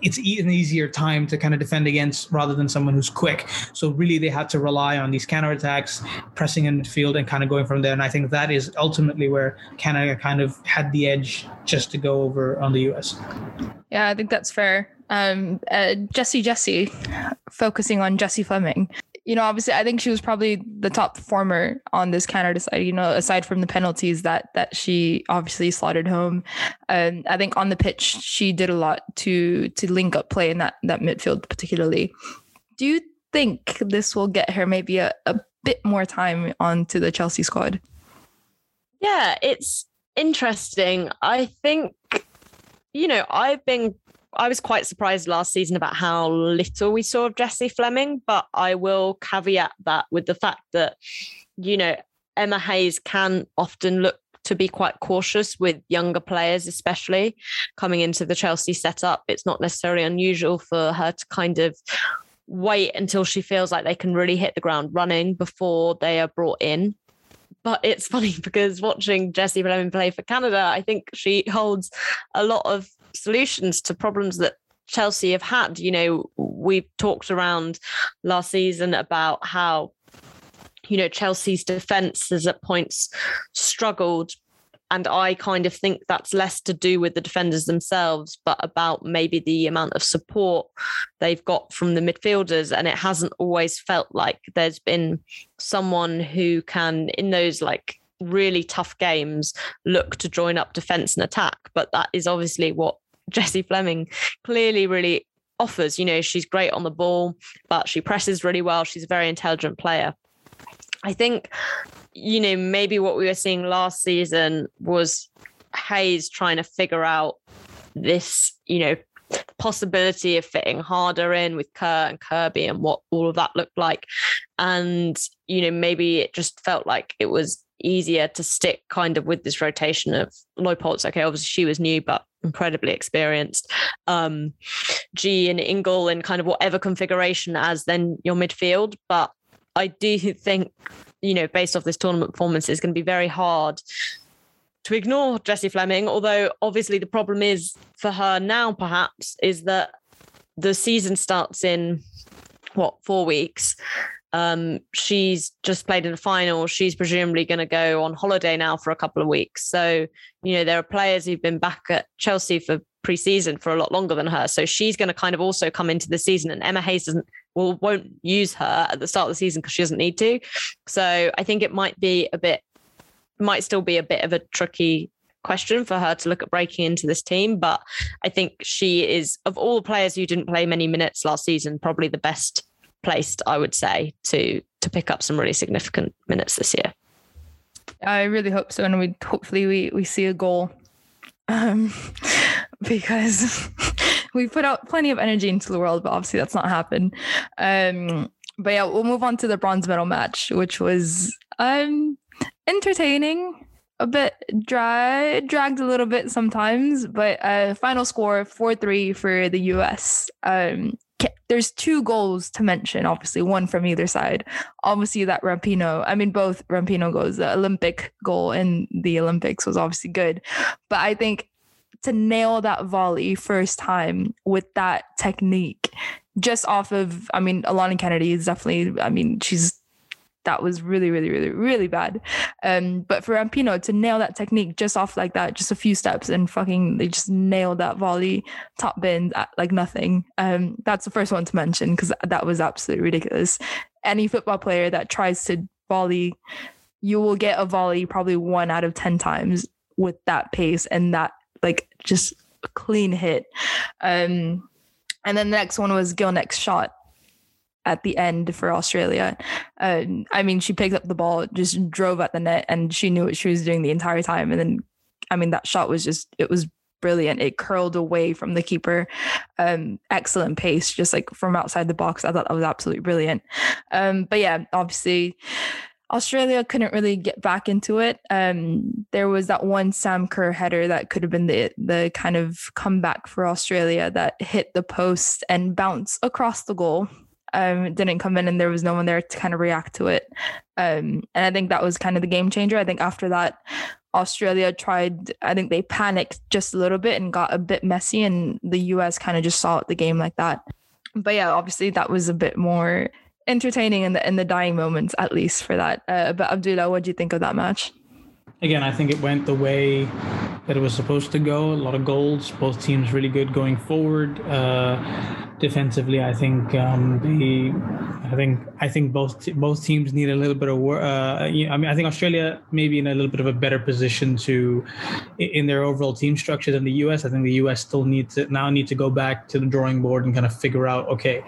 S3: it's an easier time to kind of defend against rather than someone who's quick. So really they had to rely on these counter attacks pressing in midfield and kind of going from there. And i think that is ultimately where Canada kind of had the edge just to go over on the US.
S1: Yeah, I think that's fair. Um, uh, Jessie Jessie, focusing on Jessie Fleming. You know, obviously, I think she was probably the top performer on this Canada side. You know, aside from the penalties that that she obviously slaughtered home, and um, I think on the pitch she did a lot to to link up play in that that midfield particularly. Do you think this will get her maybe a, a bit more time onto the Chelsea squad?
S2: Yeah, it's interesting. I think, you know, I've been, I was quite surprised last season about how little we saw of Jessie Fleming, but I will caveat that with the fact that, you know, Emma Hayes can often look to be quite cautious with younger players, especially coming into the Chelsea setup. It's not necessarily unusual for her to kind of wait until she feels like they can really hit the ground running before they are brought in. But it's funny because watching Jessie Fleming play for Canada, I think she holds a lot of solutions to problems that Chelsea have had. You know, we've talked around last season about how, you know, Chelsea's defence has at points struggled and I kind of think that's less to do with the defenders themselves, but about maybe the amount of support they've got from the midfielders. And it hasn't always felt like there's been someone who can, in those like really tough games, look to join up defense and attack. But that is obviously what Jessie Fleming clearly really offers. You know, she's great on the ball, but she presses really well. She's a very intelligent player. I think you know, maybe what we were seeing last season was Hayes trying to figure out this, you know, possibility of fitting Harder in with Kerr and Kirby and what all of that looked like. And, you know, maybe it just felt like it was easier to stick kind of with this rotation of Leupolz. Okay, obviously she was new, but incredibly experienced. Um, Ji and Ingle in kind of whatever configuration as then your midfield. But I do think you know, based off this tournament performance, it's going to be very hard to ignore Jessie Fleming. Although obviously the problem is for her now, perhaps, is that the season starts in what four weeks. Um, she's just played in the final. She's presumably going to go on holiday now for a couple of weeks. So, you know, there are players who've been back at Chelsea for preseason for a lot longer than her. So she's going to kind of also come into the season. And Emma Hayes doesn't will won't use her at the start of the season because she doesn't need to. So I think it might be a bit might still be a bit of a tricky question for her to look at breaking into this team. But I think she is of all players who didn't play many minutes last season, probably the best placed, I would say, to to pick up some really significant minutes this year.
S1: I really hope so, and we hopefully we we see a goal, um, because we put out plenty of energy into the world, but obviously that's not happened. Um, but yeah, we'll move on to the bronze medal match, which was um entertaining, a bit dry, dragged a little bit sometimes, but uh, final score four three for the U.S. Um, there's two goals to mention, obviously, one from either side. Obviously, that Rapinoe, I mean, both Rapinoe goals, the Olympic goal in the Olympics was obviously good. But I think to nail that volley first time with that technique, just off of, I mean, alanna Kennedy is definitely, I mean, she's that was really, really, really, really bad. Um, but for rapinoe to nail that technique just off like that, just a few steps and fucking they just nailed that volley top bins at like nothing. Um, that's the first one to mention because that was absolutely ridiculous. Any football player that tries to volley you will get a volley probably one out of 10 times with that pace and that like just a clean hit. Um, and then the next one was Gielnik's shot at the end for Australia. Uh, I mean, she picked up the ball, just drove at the net, and she knew what she was doing the entire time. And then, I mean, that shot was just, it was brilliant. It curled away from the keeper. Um, excellent pace, just like from outside the box. I thought that was absolutely brilliant. Um, but yeah, obviously, Australia couldn't really get back into it. Um, there was that one Sam Kerr header that could have been the the kind of comeback for Australia that hit the post and bounced across the goal. Um, didn't come in, and there was no one there to kind of react to it. Um, and I think that was kind of the game changer. I think after that, Australia tried. I think they panicked just a little bit and got a bit messy, and the US kind of just saw the game like that. But yeah, obviously that was a bit more entertaining in the in the dying moments, at least for that. Uh, but Abdullah, what do you think of that match?
S3: Again, I think it went the way that it was supposed to go. A lot of goals. Both teams really good going forward. Uh, defensively, I think um, they, I think I think both both teams need a little bit of work. Uh, I mean, I think Australia maybe in a little bit of a better position to in their overall team structure than the U.S. I think the U.S. still need to now need to go back to the drawing board and kind of figure out okay,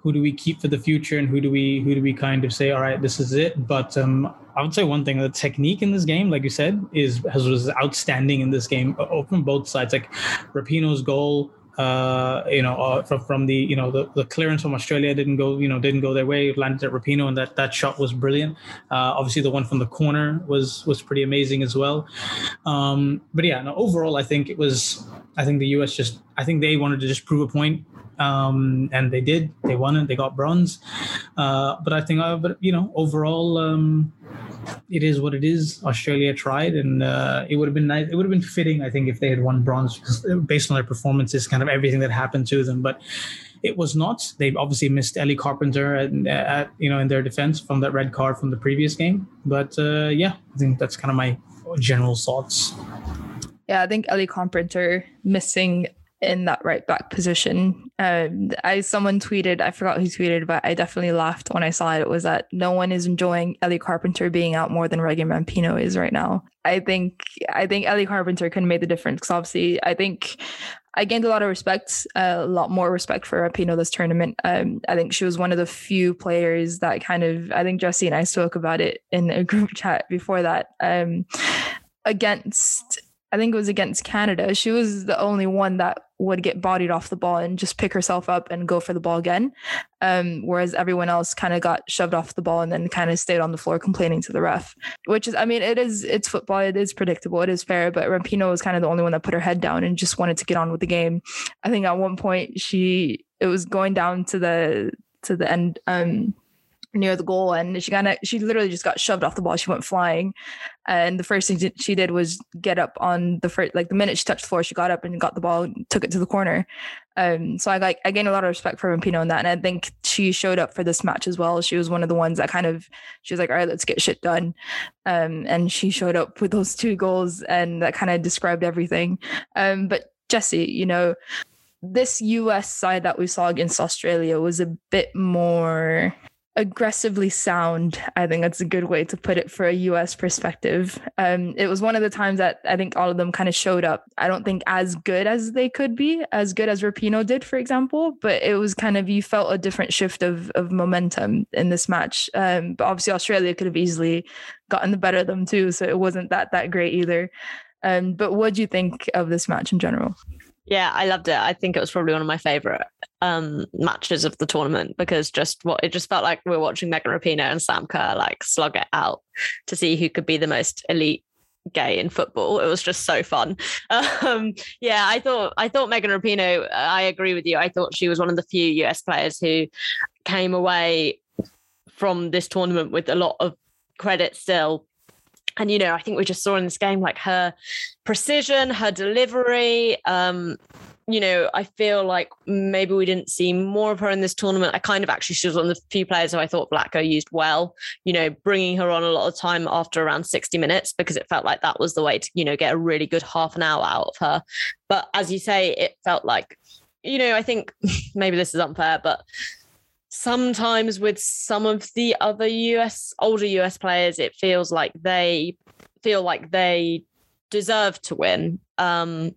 S3: who do we keep for the future and who do we who do we kind of say all right this is it. But um, I would say one thing: the technique in this game, like you said, is has was outstanding in this game from both sides. Like Rapinoe's goal, uh, you know, uh, from, from the you know the, the clearance from Australia didn't go you know didn't go their way. It landed at Rapinoe, and that that shot was brilliant. Uh, obviously, the one from the corner was was pretty amazing as well. Um, but yeah, no, overall, I think it was. I think the U.S. just I think they wanted to just prove a point um, and they did. They won it. They got bronze. Uh, but I think, uh, but you know, overall, um, it is what it is. Australia tried, and uh, it would have been nice. It would have been fitting, I think, if they had won bronze, based on their performances, kind of everything that happened to them. But it was not. They obviously missed Ellie Carpenter at, at, you know in their defense from that red card from the previous game. But uh, yeah, I think that's kind of my general thoughts.
S1: Yeah, I think Ellie Carpenter missing in that right back position. Um, I someone tweeted, I forgot who tweeted, but I definitely laughed when I saw it. It was that no one is enjoying Ellie Carpenter being out more than Megan Rapinoe is right now. I think I think Ellie Carpenter can make the difference because obviously I think I gained a lot of respect, a lot more respect for Rapinoe this tournament. Um, I think she was one of the few players that kind of I think Jesse and I spoke about it in a group chat before that. Um, against I think it was against Canada. She was the only one that would get bodied off the ball and just pick herself up and go for the ball again. Um, whereas everyone else kind of got shoved off the ball and then kind of stayed on the floor complaining to the ref, which is, I mean, it is, it's football. It is predictable. It is fair. But Rapinoe was kind of the only one that put her head down and just wanted to get on with the game. I think at one point she, it was going down to the, to the end, um, near the goal and she kind of she literally just got shoved off the ball. She went flying and the first thing she did was get up on the first like the minute she touched the floor she got up and got the ball and took it to the corner. Um so i like i gained a lot of respect for Rapinoe in that and i think she showed up for this match as well. She was one of the ones that kind of she was like all right let's get shit done. Um and she showed up with those two goals and that kind of described everything. Um but jesse you know this us side that we saw against australia was a bit more aggressively sound. I think that's a good way to put it for a US perspective. Um, it was one of the times that I think all of them kind of showed up. I don't think as good as they could be, as good as Rapinoe did, for example, but it was kind of, you felt a different shift of, of momentum in this match. Um, but obviously Australia could have easily gotten the better of them too. So it wasn't that, that great either. Um, but what do you think of this match in general?
S2: Yeah, I loved it. I think it was probably one of my favorite um, matches of the tournament because just what it just felt like we were watching Megan Rapinoe and Sam Kerr like slug it out to see who could be the most elite gay in football. It was just so fun. Um, yeah, I thought I thought Megan Rapinoe. I agree with you. I thought she was one of the few US players who came away from this tournament with a lot of credit still and you know i think we just saw in this game like her precision her delivery um you know i feel like maybe we didn't see more of her in this tournament. I kind of actually she was one of the few players who i thought Vlatko used well you know bringing her on a lot of time after around 60 minutes because it felt like that was the way to you know get a really good half an hour out of her. But as you say it felt like you know i think maybe this is unfair but sometimes with some of the other US older US players, it feels like they feel like they deserve to win um,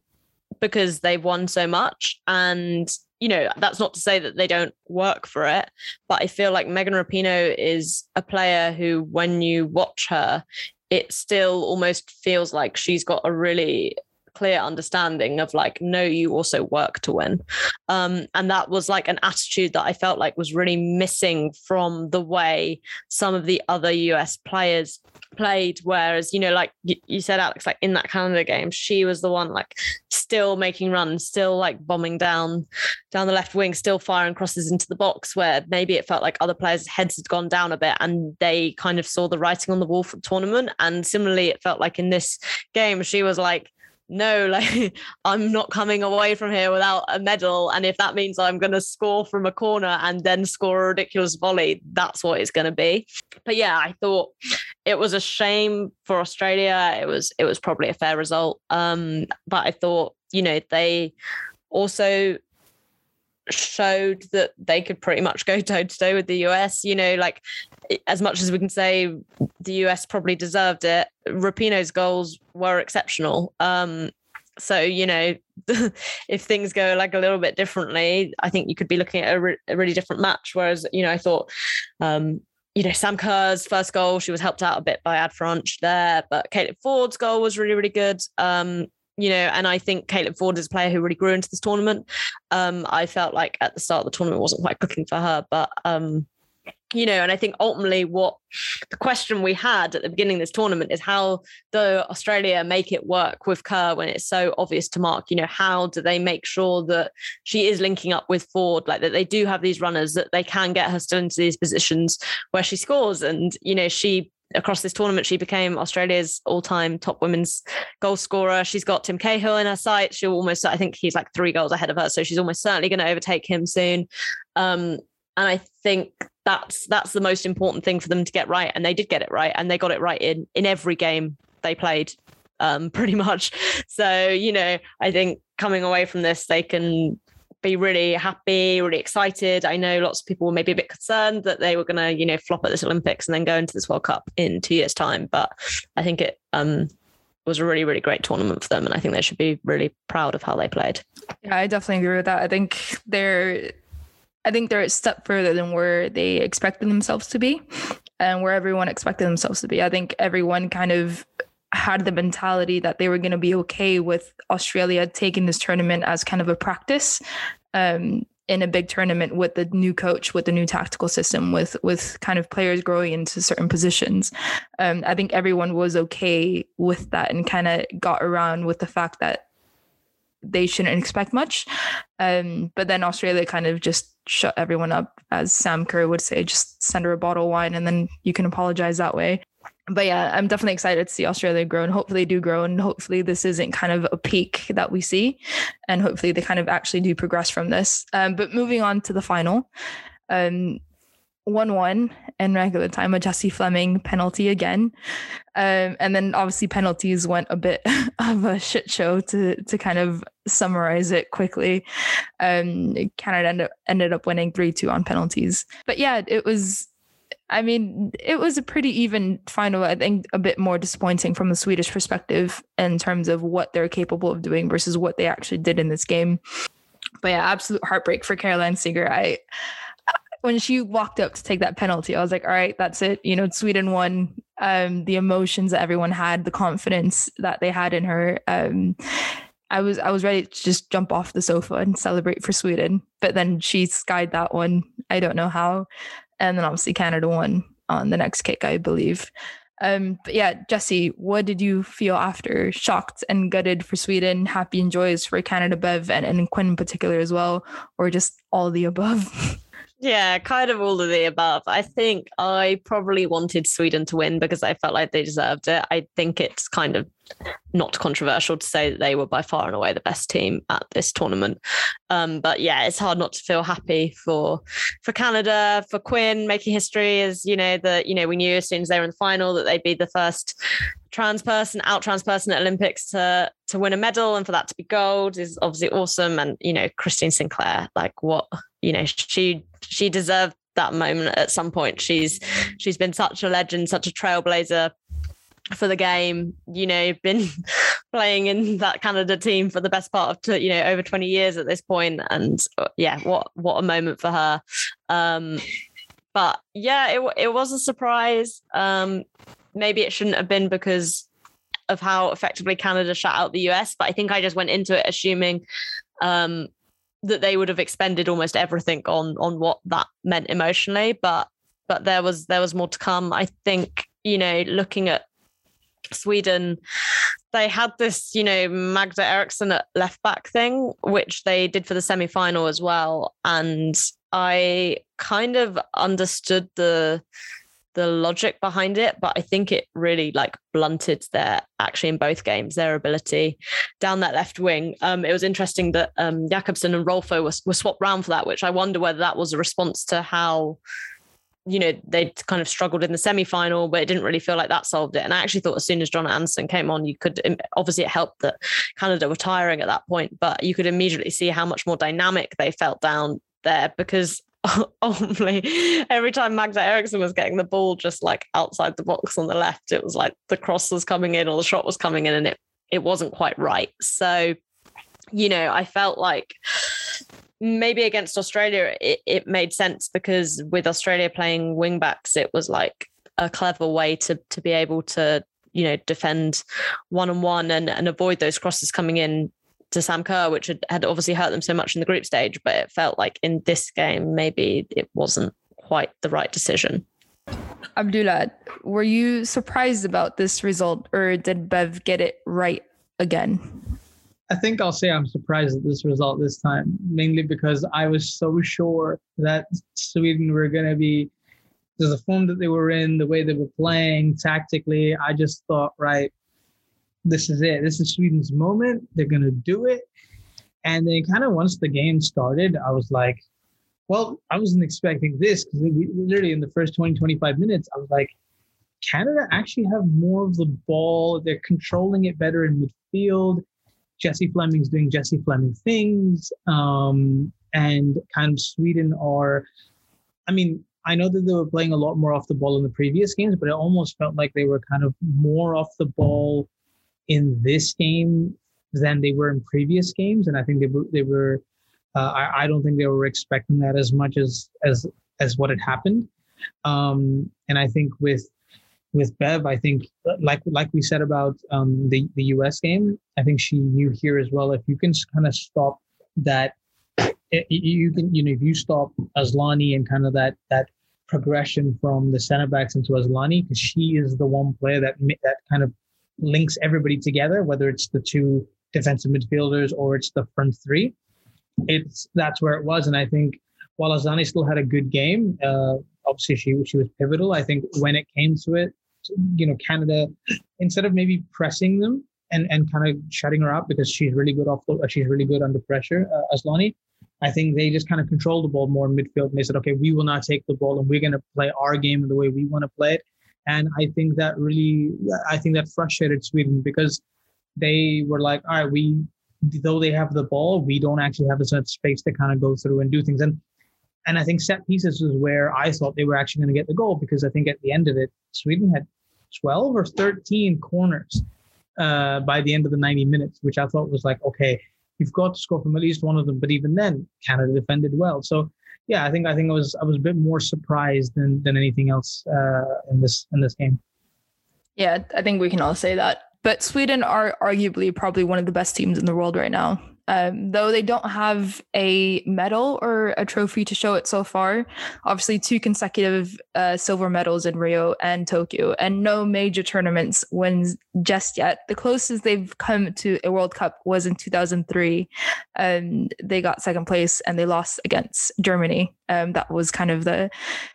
S2: because they've won so much. And, you know, that's not to say that they don't work for it, but I feel like Megan Rapinoe is a player who, when you watch her, it still almost feels like she's got a really clear understanding of like no you also work to win. Um, and that was like an attitude that i felt like was really missing from the way some of the other us players played. Whereas you know like you said alex like in that canada game she was the one like still making runs still like bombing down down the left wing still firing crosses into the box where maybe it felt like other players heads had gone down a bit and they kind of saw the writing on the wall for the tournament. And similarly it felt like in this game she was like no, like I'm not coming away from here without a medal. And if that means I'm going to score from a corner and then score a ridiculous volley, that's what it's going to be. But yeah, I thought it was a shame for Australia. It was it was probably a fair result. Um, but I thought you know they also showed that they could pretty much go toe to toe with the US. You know, like as much as we can say the US probably deserved it, Rapinoe's goals were exceptional. Um, so you know, if things go like a little bit differently, I think you could be looking at a, re- a really different match. Whereas you know, I thought. Um, you know, Sam Kerr's first goal, she was helped out a bit by Ad Franch there, but Caitlin Foord's goal was really, really good. Um, you know, and I think Caitlin Foord is a player who really grew into this tournament. Um, I felt like at the start of the tournament wasn't quite cooking for her, but um, you know, and I think ultimately what the question we had at the beginning of this tournament is how do Australia make it work with Kerr when it's so obvious to Mark? You know, how do they make sure that she is linking up with Foord, like that they do have these runners that they can get her still into these positions where she scores? And, you know, she across this tournament, she became Australia's all-time top women's goal scorer. She's got Tim Cahill in her sight. She'll almost, I think he's like three goals ahead of her, so she's almost certainly going to overtake him soon. Um, and I think that's that's the most important thing for them to get right, and they did get it right, and they got it right in in every game they played, um, pretty much. So you know, I think coming away from this, they can be really happy, really excited. I know lots of people were maybe a bit concerned that they were going to, you know, flop at this Olympics and then go into this World Cup in two years' time. But I think it um, was a really, really great tournament for them. And I think they should be really proud of how they played.
S1: Yeah, I definitely agree with that. I think they're, I think they're a step further than where they expected themselves to be and where everyone expected themselves to be. I think everyone kind of had the mentality that they were going to be okay with Australia taking this tournament as kind of a practice um, in a big tournament with the new coach, with the new tactical system, with with kind of players growing into certain positions. Um, I think everyone was okay with that and kind of got around with the fact that they shouldn't expect much. Um, but then Australia kind of just shut everyone up, as Sam Kerr would say, just send her a bottle of wine and then you can apologize that way but yeah, I'm definitely excited to see Australia grow and hopefully do grow and hopefully this isn't kind of a peak that we see and hopefully they kind of actually do progress from this. Um, but moving on to the final, um, 1 1 in regular time, a Jessie Fleming penalty again. Um, and then obviously penalties went a bit of a shit show to to kind of summarize it quickly. Um, Canada ended, ended up winning 3 2 on penalties. But yeah, it was I mean, it was a pretty even final. I think a bit more disappointing from the Swedish perspective in terms of what they're capable of doing versus what they actually did in this game. But yeah, absolute heartbreak for Caroline Seger. I when she walked up to take that penalty, I was like, all right, that's it. You know, Sweden won. Um, the emotions that everyone had, the confidence that they had in her. Um, I was I was ready to just jump off the sofa and celebrate for Sweden, but then she skied that one. I don't know how and then obviously Canada won on the next kick, I believe. Um, but yeah, Jesse, what did you feel after? Shocked and gutted for Sweden, happy and joyous for Canada Bev and, and Quinn in particular as well, or just all the above?
S2: Yeah, kind of all of the above. I think I probably wanted Sweden to win because I felt like they deserved it. I think it's kind of not controversial to say that they were by far and away the best team at this tournament. Um, but yeah, it's hard not to feel happy for for Canada, for Quinn making history. As you know, that you know we knew as soon as they were in the final that they'd be the first trans person, out trans person at Olympics to to win a medal, and for that to be gold is obviously awesome. And you know, Christine Sinclair, like what you know, she she deserved that moment at some point. She's she's been such a legend, such a trailblazer for the game. You know, been playing in that Canada team for the best part of you know over 20 years at this point, and uh, yeah, what what a moment for her. Um, but yeah, it it was a surprise. Um, maybe it shouldn't have been because of how effectively Canada shut out the US, but I think I just went into it assuming um, that they would have expended almost everything on on what that meant emotionally. But but there was there was more to come. I think you know looking at Sweden, they had this, you know, Magda Eriksson at left back thing, which they did for the semi final as well. And I kind of understood the the logic behind it, but I think it really like blunted their actually in both games their ability down that left wing. Um, it was interesting that um, Jakobsson and Rolfo were, were swapped round for that, which I wonder whether that was a response to how you know they'd kind of struggled in the semi-final but it didn't really feel like that solved it and i actually thought as soon as jonna andersson came on you could obviously it helped that canada were tiring at that point but you could immediately see how much more dynamic they felt down there because only every time Magda Eriksson was getting the ball just like outside the box on the left, it was like the cross was coming in or the shot was coming in and it it wasn't quite right. So, you know, I felt like maybe against Australia it, it made sense because with Australia playing wing backs, it was like a clever way to to be able to, you know, defend one on one and and avoid those crosses coming in to Sam Kerr, which had, had obviously hurt them so much in the group stage. But it felt like in this game, maybe it wasn't quite the right decision.
S1: Abdullah, were you surprised about this result or did Bev get it right again?
S3: I think I'll say I'm surprised at this result this time, mainly because I was so sure that Sweden were going to be the form that they were in, the way they were playing tactically. I just thought, right, this is it. This is Sweden's moment. They're going to do it. And then kind of once the game started, I was like, well, I wasn't expecting this because literally in the first 20, 25 minutes, I was like, Canada actually have more of the ball. They're controlling it better in midfield. Jessie Fleming's doing Jessie Fleming things. Um, and kind of Sweden are, I mean, I know that they were playing a lot more off the ball in the previous games, but it almost felt like they were kind of more off the ball in this game than they were in previous games, and I think they were they were. Uh, I, I don't think they were expecting that as much as as as what had happened. Um, and I think with with Bev, I think like like we said about um, the the U.S. game, I think she knew here as well. If you can kind of stop that, it, you can you know if you stop Asllani and kind of that that progression from the center backs into Asllani because she is the one player that that kind of links everybody together, whether it's the two defensive midfielders or it's the front three. It's that's where it was, and I think while Asllani still had a good game, uh, obviously she she was pivotal. I think when it came to it, you know, Canada instead of maybe pressing them and and kind of shutting her up because she's really good off the, she's really good under pressure, uh, Asllani. I think they just kind of controlled the ball more in midfield and they said, okay, we will not take the ball and we're going to play our game in the way we want to play it. And I think that really, I think that frustrated Sweden because they were like, all right, we, though they have the ball, we don't actually have as much space to kind of go through and do things. And and I think set pieces was where I thought they were actually going to get the goal because I think at the end of it, Sweden had 12 or 13 corners uh, by the end of the 90 minutes, which I thought was like, okay, you've got to score from at least one of them. But even then, Canada defended well. So yeah, I think I think I was I was a bit more surprised than than anything else uh, in this in this game.
S1: Yeah, I think we can all say that. But Sweden are arguably probably one of the best teams in the world right now. Um, though they don't have a medal or a trophy to show it so far. Obviously, two consecutive uh, silver medals in Rio and Tokyo, and no major tournaments wins just yet. The closest they've come to a World Cup was in 2003. and they got second place and they lost against Germany. Um, that was kind of the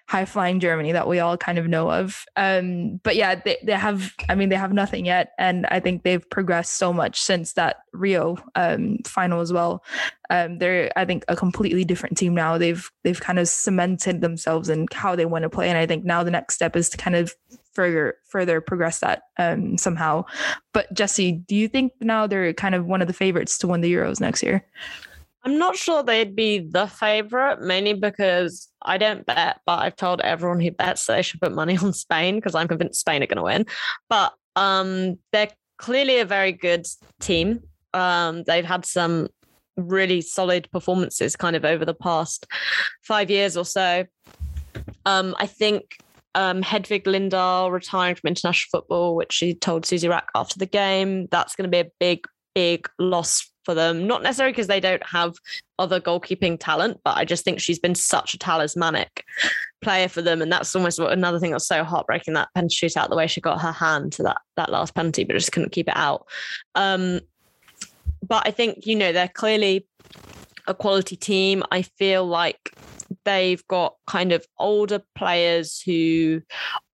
S1: high flying Germany that we all kind of know of. Um, but yeah, they, they have, I mean, they have nothing yet. And I think they've progressed so much since that Rio um, final as well. Um, they're, I think, a completely different team now. They've, they've kind of cemented themselves in how they want to play. And I think now the next step is to kind of further further progress that um, somehow. But Jesse, do you think now they're kind of one of the favorites to win the Euros next year?
S2: I'm not sure they'd be the favorite, mainly because I don't bet, but I've told everyone who bets that they should put money on Spain because I'm convinced Spain are going to win. But um, they're clearly a very good team. Um, they've had some really solid performances kind of over the past five years or so. Um, I think um, Hedvig Lindahl retiring from international football, which she told Suzy Wrack after the game, that's going to be a big, big loss for them. Not necessarily because they don't have other goalkeeping talent, but I just think she's been such a talismanic player for them. And that's almost another thing that's so heartbreaking that penalty shootout, the way she got her hand to that that last penalty, but just couldn't keep it out. Um, but I think, you know, they're clearly a quality team. I feel like they've got kind of older players who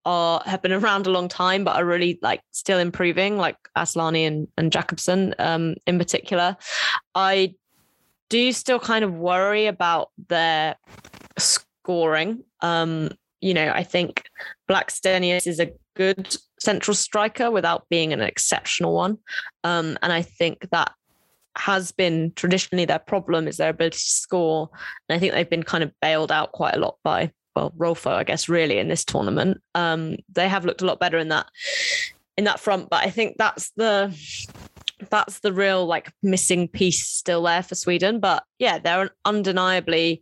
S2: are have been around a long time but are really like still improving like Asllani and, and Jakobsson um, in particular. I do still kind of worry about their scoring. Um, you know I think Blackstenius is a good central striker without being an exceptional one. Um, and I think that has been traditionally their problem is their ability to score. And I think they've been kind of bailed out quite a lot by well, Rolfo, I guess, really in this tournament. Um, they have looked a lot better in that in that front, but I think that's the that's the real like missing piece still there for Sweden. But yeah, they're an undeniably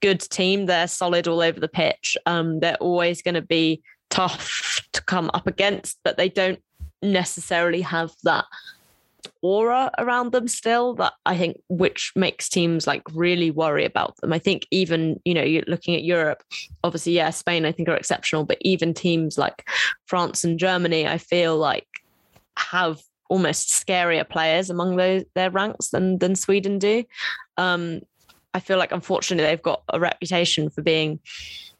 S2: good team. They're solid all over the pitch. Um, they're always going to be tough to come up against, but they don't necessarily have that aura around them still that I think which makes teams like really worry about them. I think even, you know, you're looking at Europe, obviously, yeah, Spain I think are exceptional, but even teams like France and Germany, I feel like have almost scarier players among those their ranks than than Sweden do. Um, I feel like unfortunately they've got a reputation for being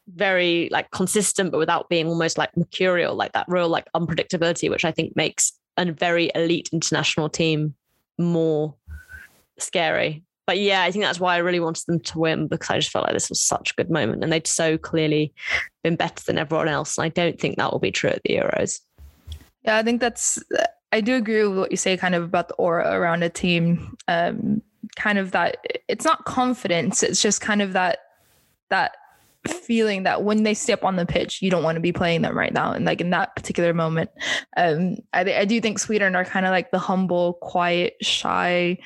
S2: very like consistent but without being almost like mercurial like that real like unpredictability which i think makes a very elite international team more scary. But yeah, I think that's why I really wanted them to win because I just felt like this was such a good moment and they'd so clearly been better than everyone else. And I don't think that will be true at the Euros.
S1: Yeah, I think that's, I do agree with what you say kind of about the aura around a team. Um, kind of that, it's not confidence, it's just kind of that, that feeling that when they step on the pitch, you don't want to be playing them right now. And like in that particular moment, um, I, I do think Sweden are kind of like the humble, quiet, shy,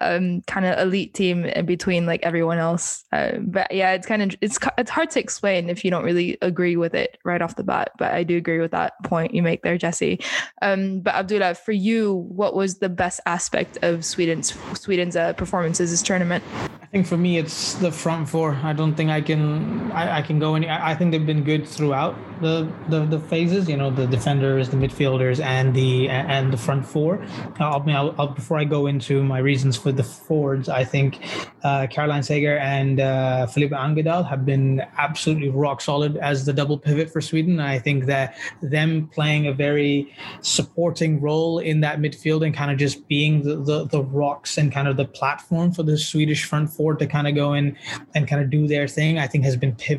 S1: um, kind of elite team in between like everyone else. Uh, but yeah, it's kind of it's it's hard to explain if you don't really agree with it right off the bat. But I do agree with that point you make there, Jesse. Um, but Abdullah, for you, what was the best aspect of Sweden's Sweden's uh, performances this tournament?
S3: I think for me, it's the front four. I don't think I can. I, I, can go any. I, think they've been good throughout the, the the phases. You know, the defenders, the midfielders, and the and the front four. I'll, I'll, I'll before I go into my reasons for the forwards, I think uh, Caroline Seger and uh, Filippa Angeldahl have been absolutely rock solid as the double pivot for Sweden. I think that them playing a very supporting role in that midfield and kind of just being the, the, the rocks and kind of the platform for the Swedish front four to kind of go in and kind of do their thing, I think has been pivotal.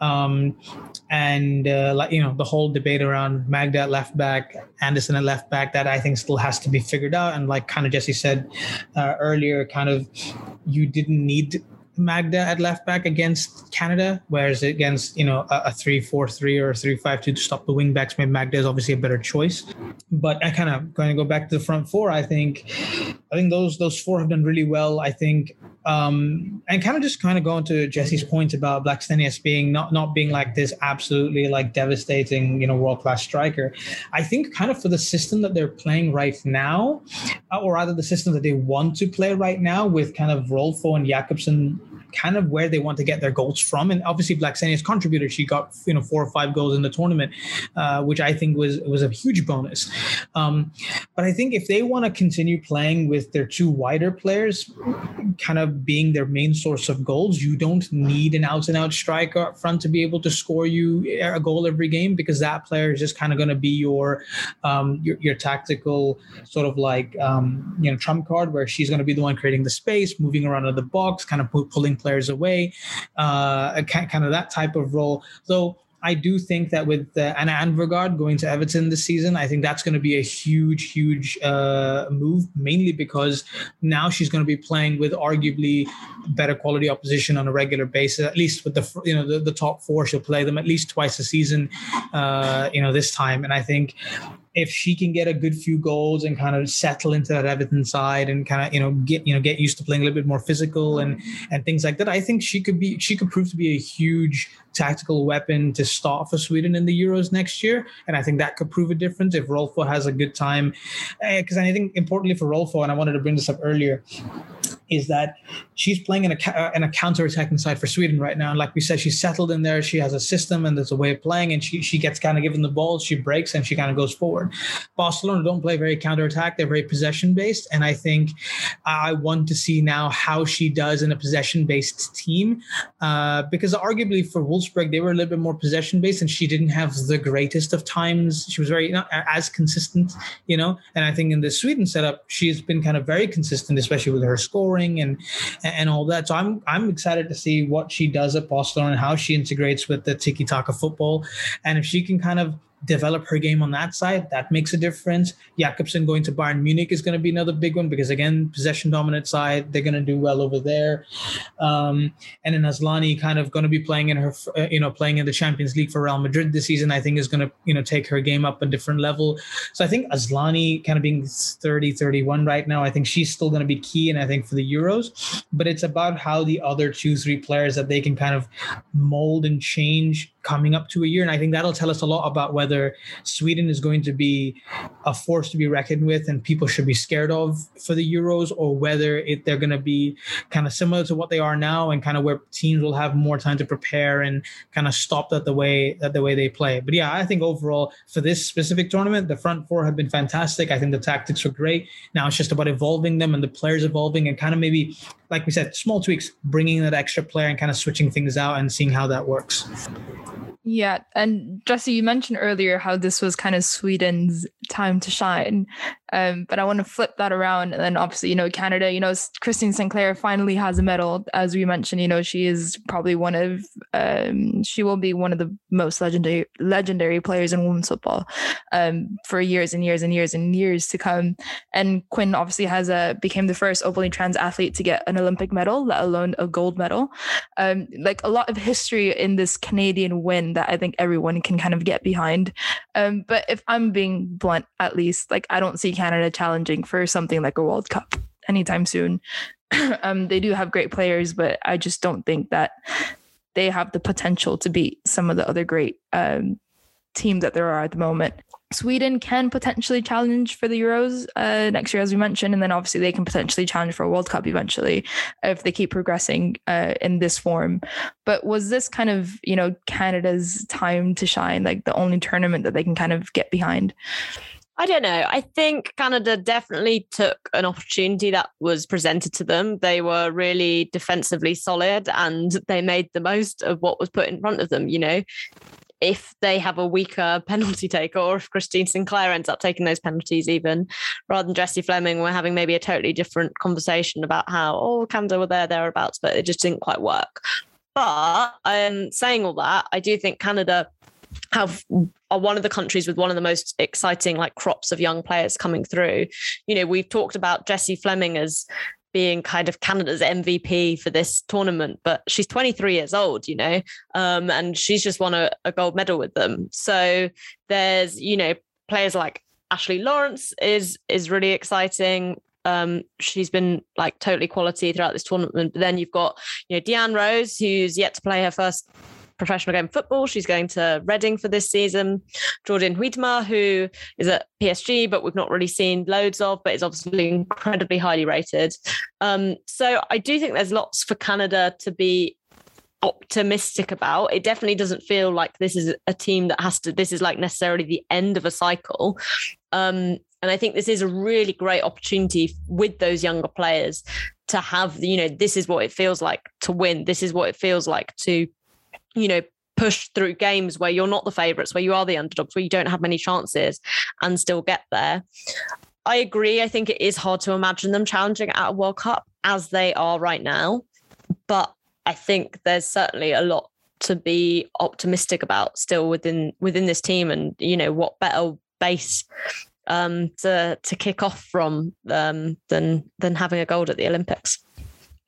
S3: Um, and uh, like you know, the whole debate around Magda at left back, Andersson at left back, that I think still has to be figured out. And like kind of Jesse said uh, earlier, kind of you didn't need Magda at left back against Canada, whereas against you know a, a three four three or a three five two to stop the wing backs, maybe Magda is obviously a better choice. But I kind of going to go back to the front four. I think, I think those those four have done really well. I think, um, and kind of just kind of going to Jesse's point about Blackstenius being not not being like this absolutely like devastating you know world class striker. I think kind of for the system that they're playing right now, uh, or rather the system that they want to play right now with kind of Rolfo and Jakobsson kind of where they want to get their goals from. And obviously, Blackstenius contributor, She got you know four or five goals in the tournament, uh, which I think was was a huge bonus. Um, but I think if they want to continue playing with their two wider players, kind of being their main source of goals, you don't need an out and out striker up front to be able to score you a goal every game because that player is just kind of going to be your, um, your your, tactical sort of like um, you know trump card where she's going to be the one creating the space, moving around in the box, kind of pulling players away, uh, kind of that type of role. Though I do think that with uh, Anna Anvegård going to Everton this season, I think that's going to be a huge, huge uh, move, mainly because now she's going to be playing with arguably better quality opposition on a regular basis. At least with the you know the, the top four, she'll play them at least twice a season. Uh, you know this time, and I think if she can get a good few goals and kind of settle into that Everton side and kind of you know get you know get used to playing a little bit more physical and and things like that, I think she could be she could prove to be a huge tactical weapon to start for Sweden in the Euros next year, and I think that could prove a difference if Rolfo has a good time. Because uh, I think importantly for Rolfo, and I wanted to bring this up earlier, is that she's playing in a in a counter attacking side for Sweden right now. And like we said, she's settled in there. She has a system and there's a way of playing, and she she gets kind of given the ball, she breaks, and she kind of goes forward. Barcelona don't play very counter attack; they're very possession based, and I think I want to see now how she does in a possession based team, uh, because arguably for Wolfsburg they were a little bit more possession based, and she didn't have the greatest of times. She was very not as consistent, you know. And I think in the Sweden setup, she's been kind of very consistent, especially with her scoring and and all that. So I'm I'm excited to see what she does at Barcelona and how she integrates with the tiki taka football, and if she can kind of develop her game on that side, that makes a difference. Jakobsson going to Bayern Munich is going to be another big one because again, possession dominant side, they're going to do well over there. Um, and then Asllani kind of going to be playing in her, uh, you know, playing in the Champions League for Real Madrid this season. I think is going to, you know, take her game up a different level. So I think Asllani kind of being 30, 31 right now, I think she's still going to be key. And I think for the Euros, but it's about how the other two, three players that they can kind of mold and change coming up to a year. And I think that'll tell us a lot about whether Sweden is going to be a force to be reckoned with and people should be scared of for the Euros, or whether they're going to be kind of similar to what they are now and kind of where teams will have more time to prepare and kind of stop that the way that the way they play. But yeah, I think overall for this specific tournament, the front four have been fantastic. I think the tactics were great. Now it's just about evolving them and the players evolving and kind of maybe, like we said, small tweaks, bringing that extra player and kind of switching things out and seeing how that works.
S1: Yeah. And Jesse, you mentioned earlier how this was kind of Sweden's time to shine. Um, but I want to flip that around. And then obviously, you know, Canada, you know, Christine Sinclair finally has a medal. As we mentioned, you know, she is probably one of, um, she will be one of the most legendary, legendary players in women's football um, for years and years and years and years to come. And Quinn obviously has a, became the first openly trans athlete to get an Olympic medal, let alone a gold medal. Um, like a lot of history in this Canadian win that I think everyone can kind of get behind. Um, but if I'm being blunt, at least, like I don't see Canada challenging for something like a World Cup anytime soon. um, they do have great players, but I just don't think that they have the potential to beat some of the other great um, teams that there are at the moment. Sweden can potentially challenge for the Euros uh, next year, as we mentioned, and then obviously they can potentially challenge for a World Cup eventually if they keep progressing uh, in this form. But was this kind of you know Canada's time to shine, like the only tournament that they can kind of get behind?
S2: I don't know. I think Canada definitely took an opportunity that was presented to them. They were really defensively solid and they made the most of what was put in front of them. You know, if they have a weaker penalty taker or if Christine Sinclair ends up taking those penalties even rather than Jessie Fleming, we're having maybe a totally different conversation about how, oh, Canada were there, thereabouts, but it just didn't quite work. But um, saying all that, I do think Canada have are one of the countries with one of the most exciting like crops of young players coming through. You know, we've talked about Jessie Fleming as being kind of Canada's MVP for this tournament, but she's 23 years old, you know, um, and she's just won a, a gold medal with them. So there's, you know, players like Ashley Lawrence is is really exciting. Um, she's been like totally quality throughout this tournament. But then you've got, you know, Deanne Rose, who's yet to play her first professional game football. She's going to Reading for this season. Jordan Huitema, who is at PSG, but we've not really seen loads of, but is obviously incredibly highly rated. Um, so I do think there's lots for Canada to be optimistic about. It definitely doesn't feel like this is a team that has to, this is like necessarily the end of a cycle. Um, and I think this is a really great opportunity with those younger players to have, you know, this is what it feels like to win. This is what it feels like to you know, push through games where you're not the favorites, where you are the underdogs, where you don't have many chances and still get there. I agree. I think it is hard to imagine them challenging at a World Cup as they are right now. But I think there's certainly a lot to be optimistic about still within within this team and you know what better base um to to kick off from um than than having a gold at the olympics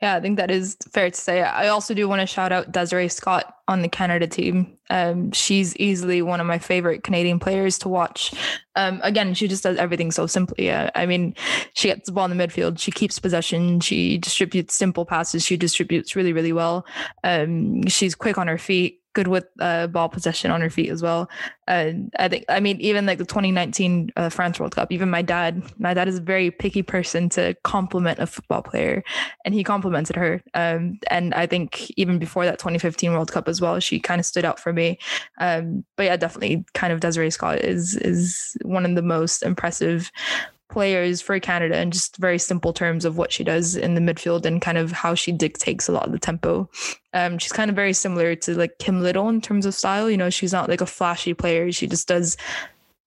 S1: yeah, I think that is fair to say. I also do want to shout out Desiree Scott on the Canada team. Um, she's easily one of my favorite Canadian players to watch. Um, again, she just does everything so simply. Uh, I mean, she gets the ball in the midfield, she keeps possession, she distributes simple passes, she distributes really, really well. Um, she's quick on her feet good with uh, ball possession on her feet as well. And I think, I mean, even like the 2019 uh, France World Cup, even my dad, my dad is a very picky person to compliment a football player, and he complimented her. Um, and I think even before that 2015 World Cup as well, she kind of stood out for me. Um, but yeah, definitely, kind of Desiree Scott is is one of the most impressive players for Canada in just very simple terms of what she does in the midfield and kind of how she dictates a lot of the tempo. Um, she's kind of very similar to like Kim Little in terms of style. You know, she's not like a flashy player. She just does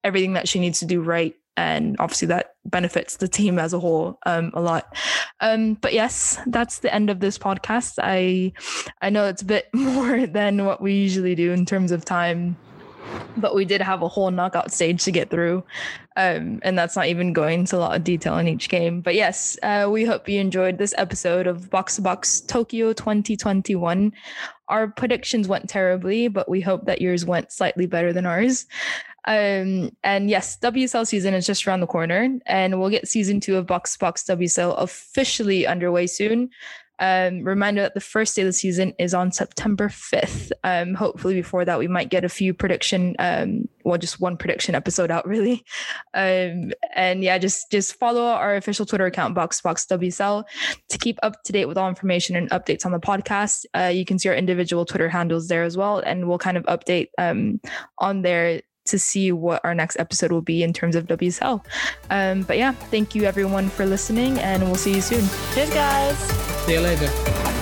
S1: everything that she needs to do right. And obviously that benefits the team as a whole um, a lot. Um, but yes, that's the end of this podcast. I I know it's a bit more than what we usually do in terms of time but we did have a whole knockout stage to get through. Um, and that's not even going into a lot of detail in each game. But yes, uh, we hope you enjoyed this episode of Box to Box Tokyo 2021. Our predictions went terribly, but we hope that yours went slightly better than ours. Um, and yes, WSL season is just around the corner, and we'll get season two of Box Box WSL officially underway soon. Um, reminder that the first day of the season is on September 5th. Um, hopefully, before that, we might get a few prediction, um, well, just one prediction episode out, really. Um, and yeah, just just follow our official Twitter account, BoxBoxWSL, to keep up to date with all information and updates on the podcast. Uh, you can see our individual Twitter handles there as well, and we'll kind of update um, on there to see what our next episode will be in terms of WSL. Um, but yeah, thank you everyone for listening, and we'll see you soon.
S2: Cheers, guys.
S3: See you later.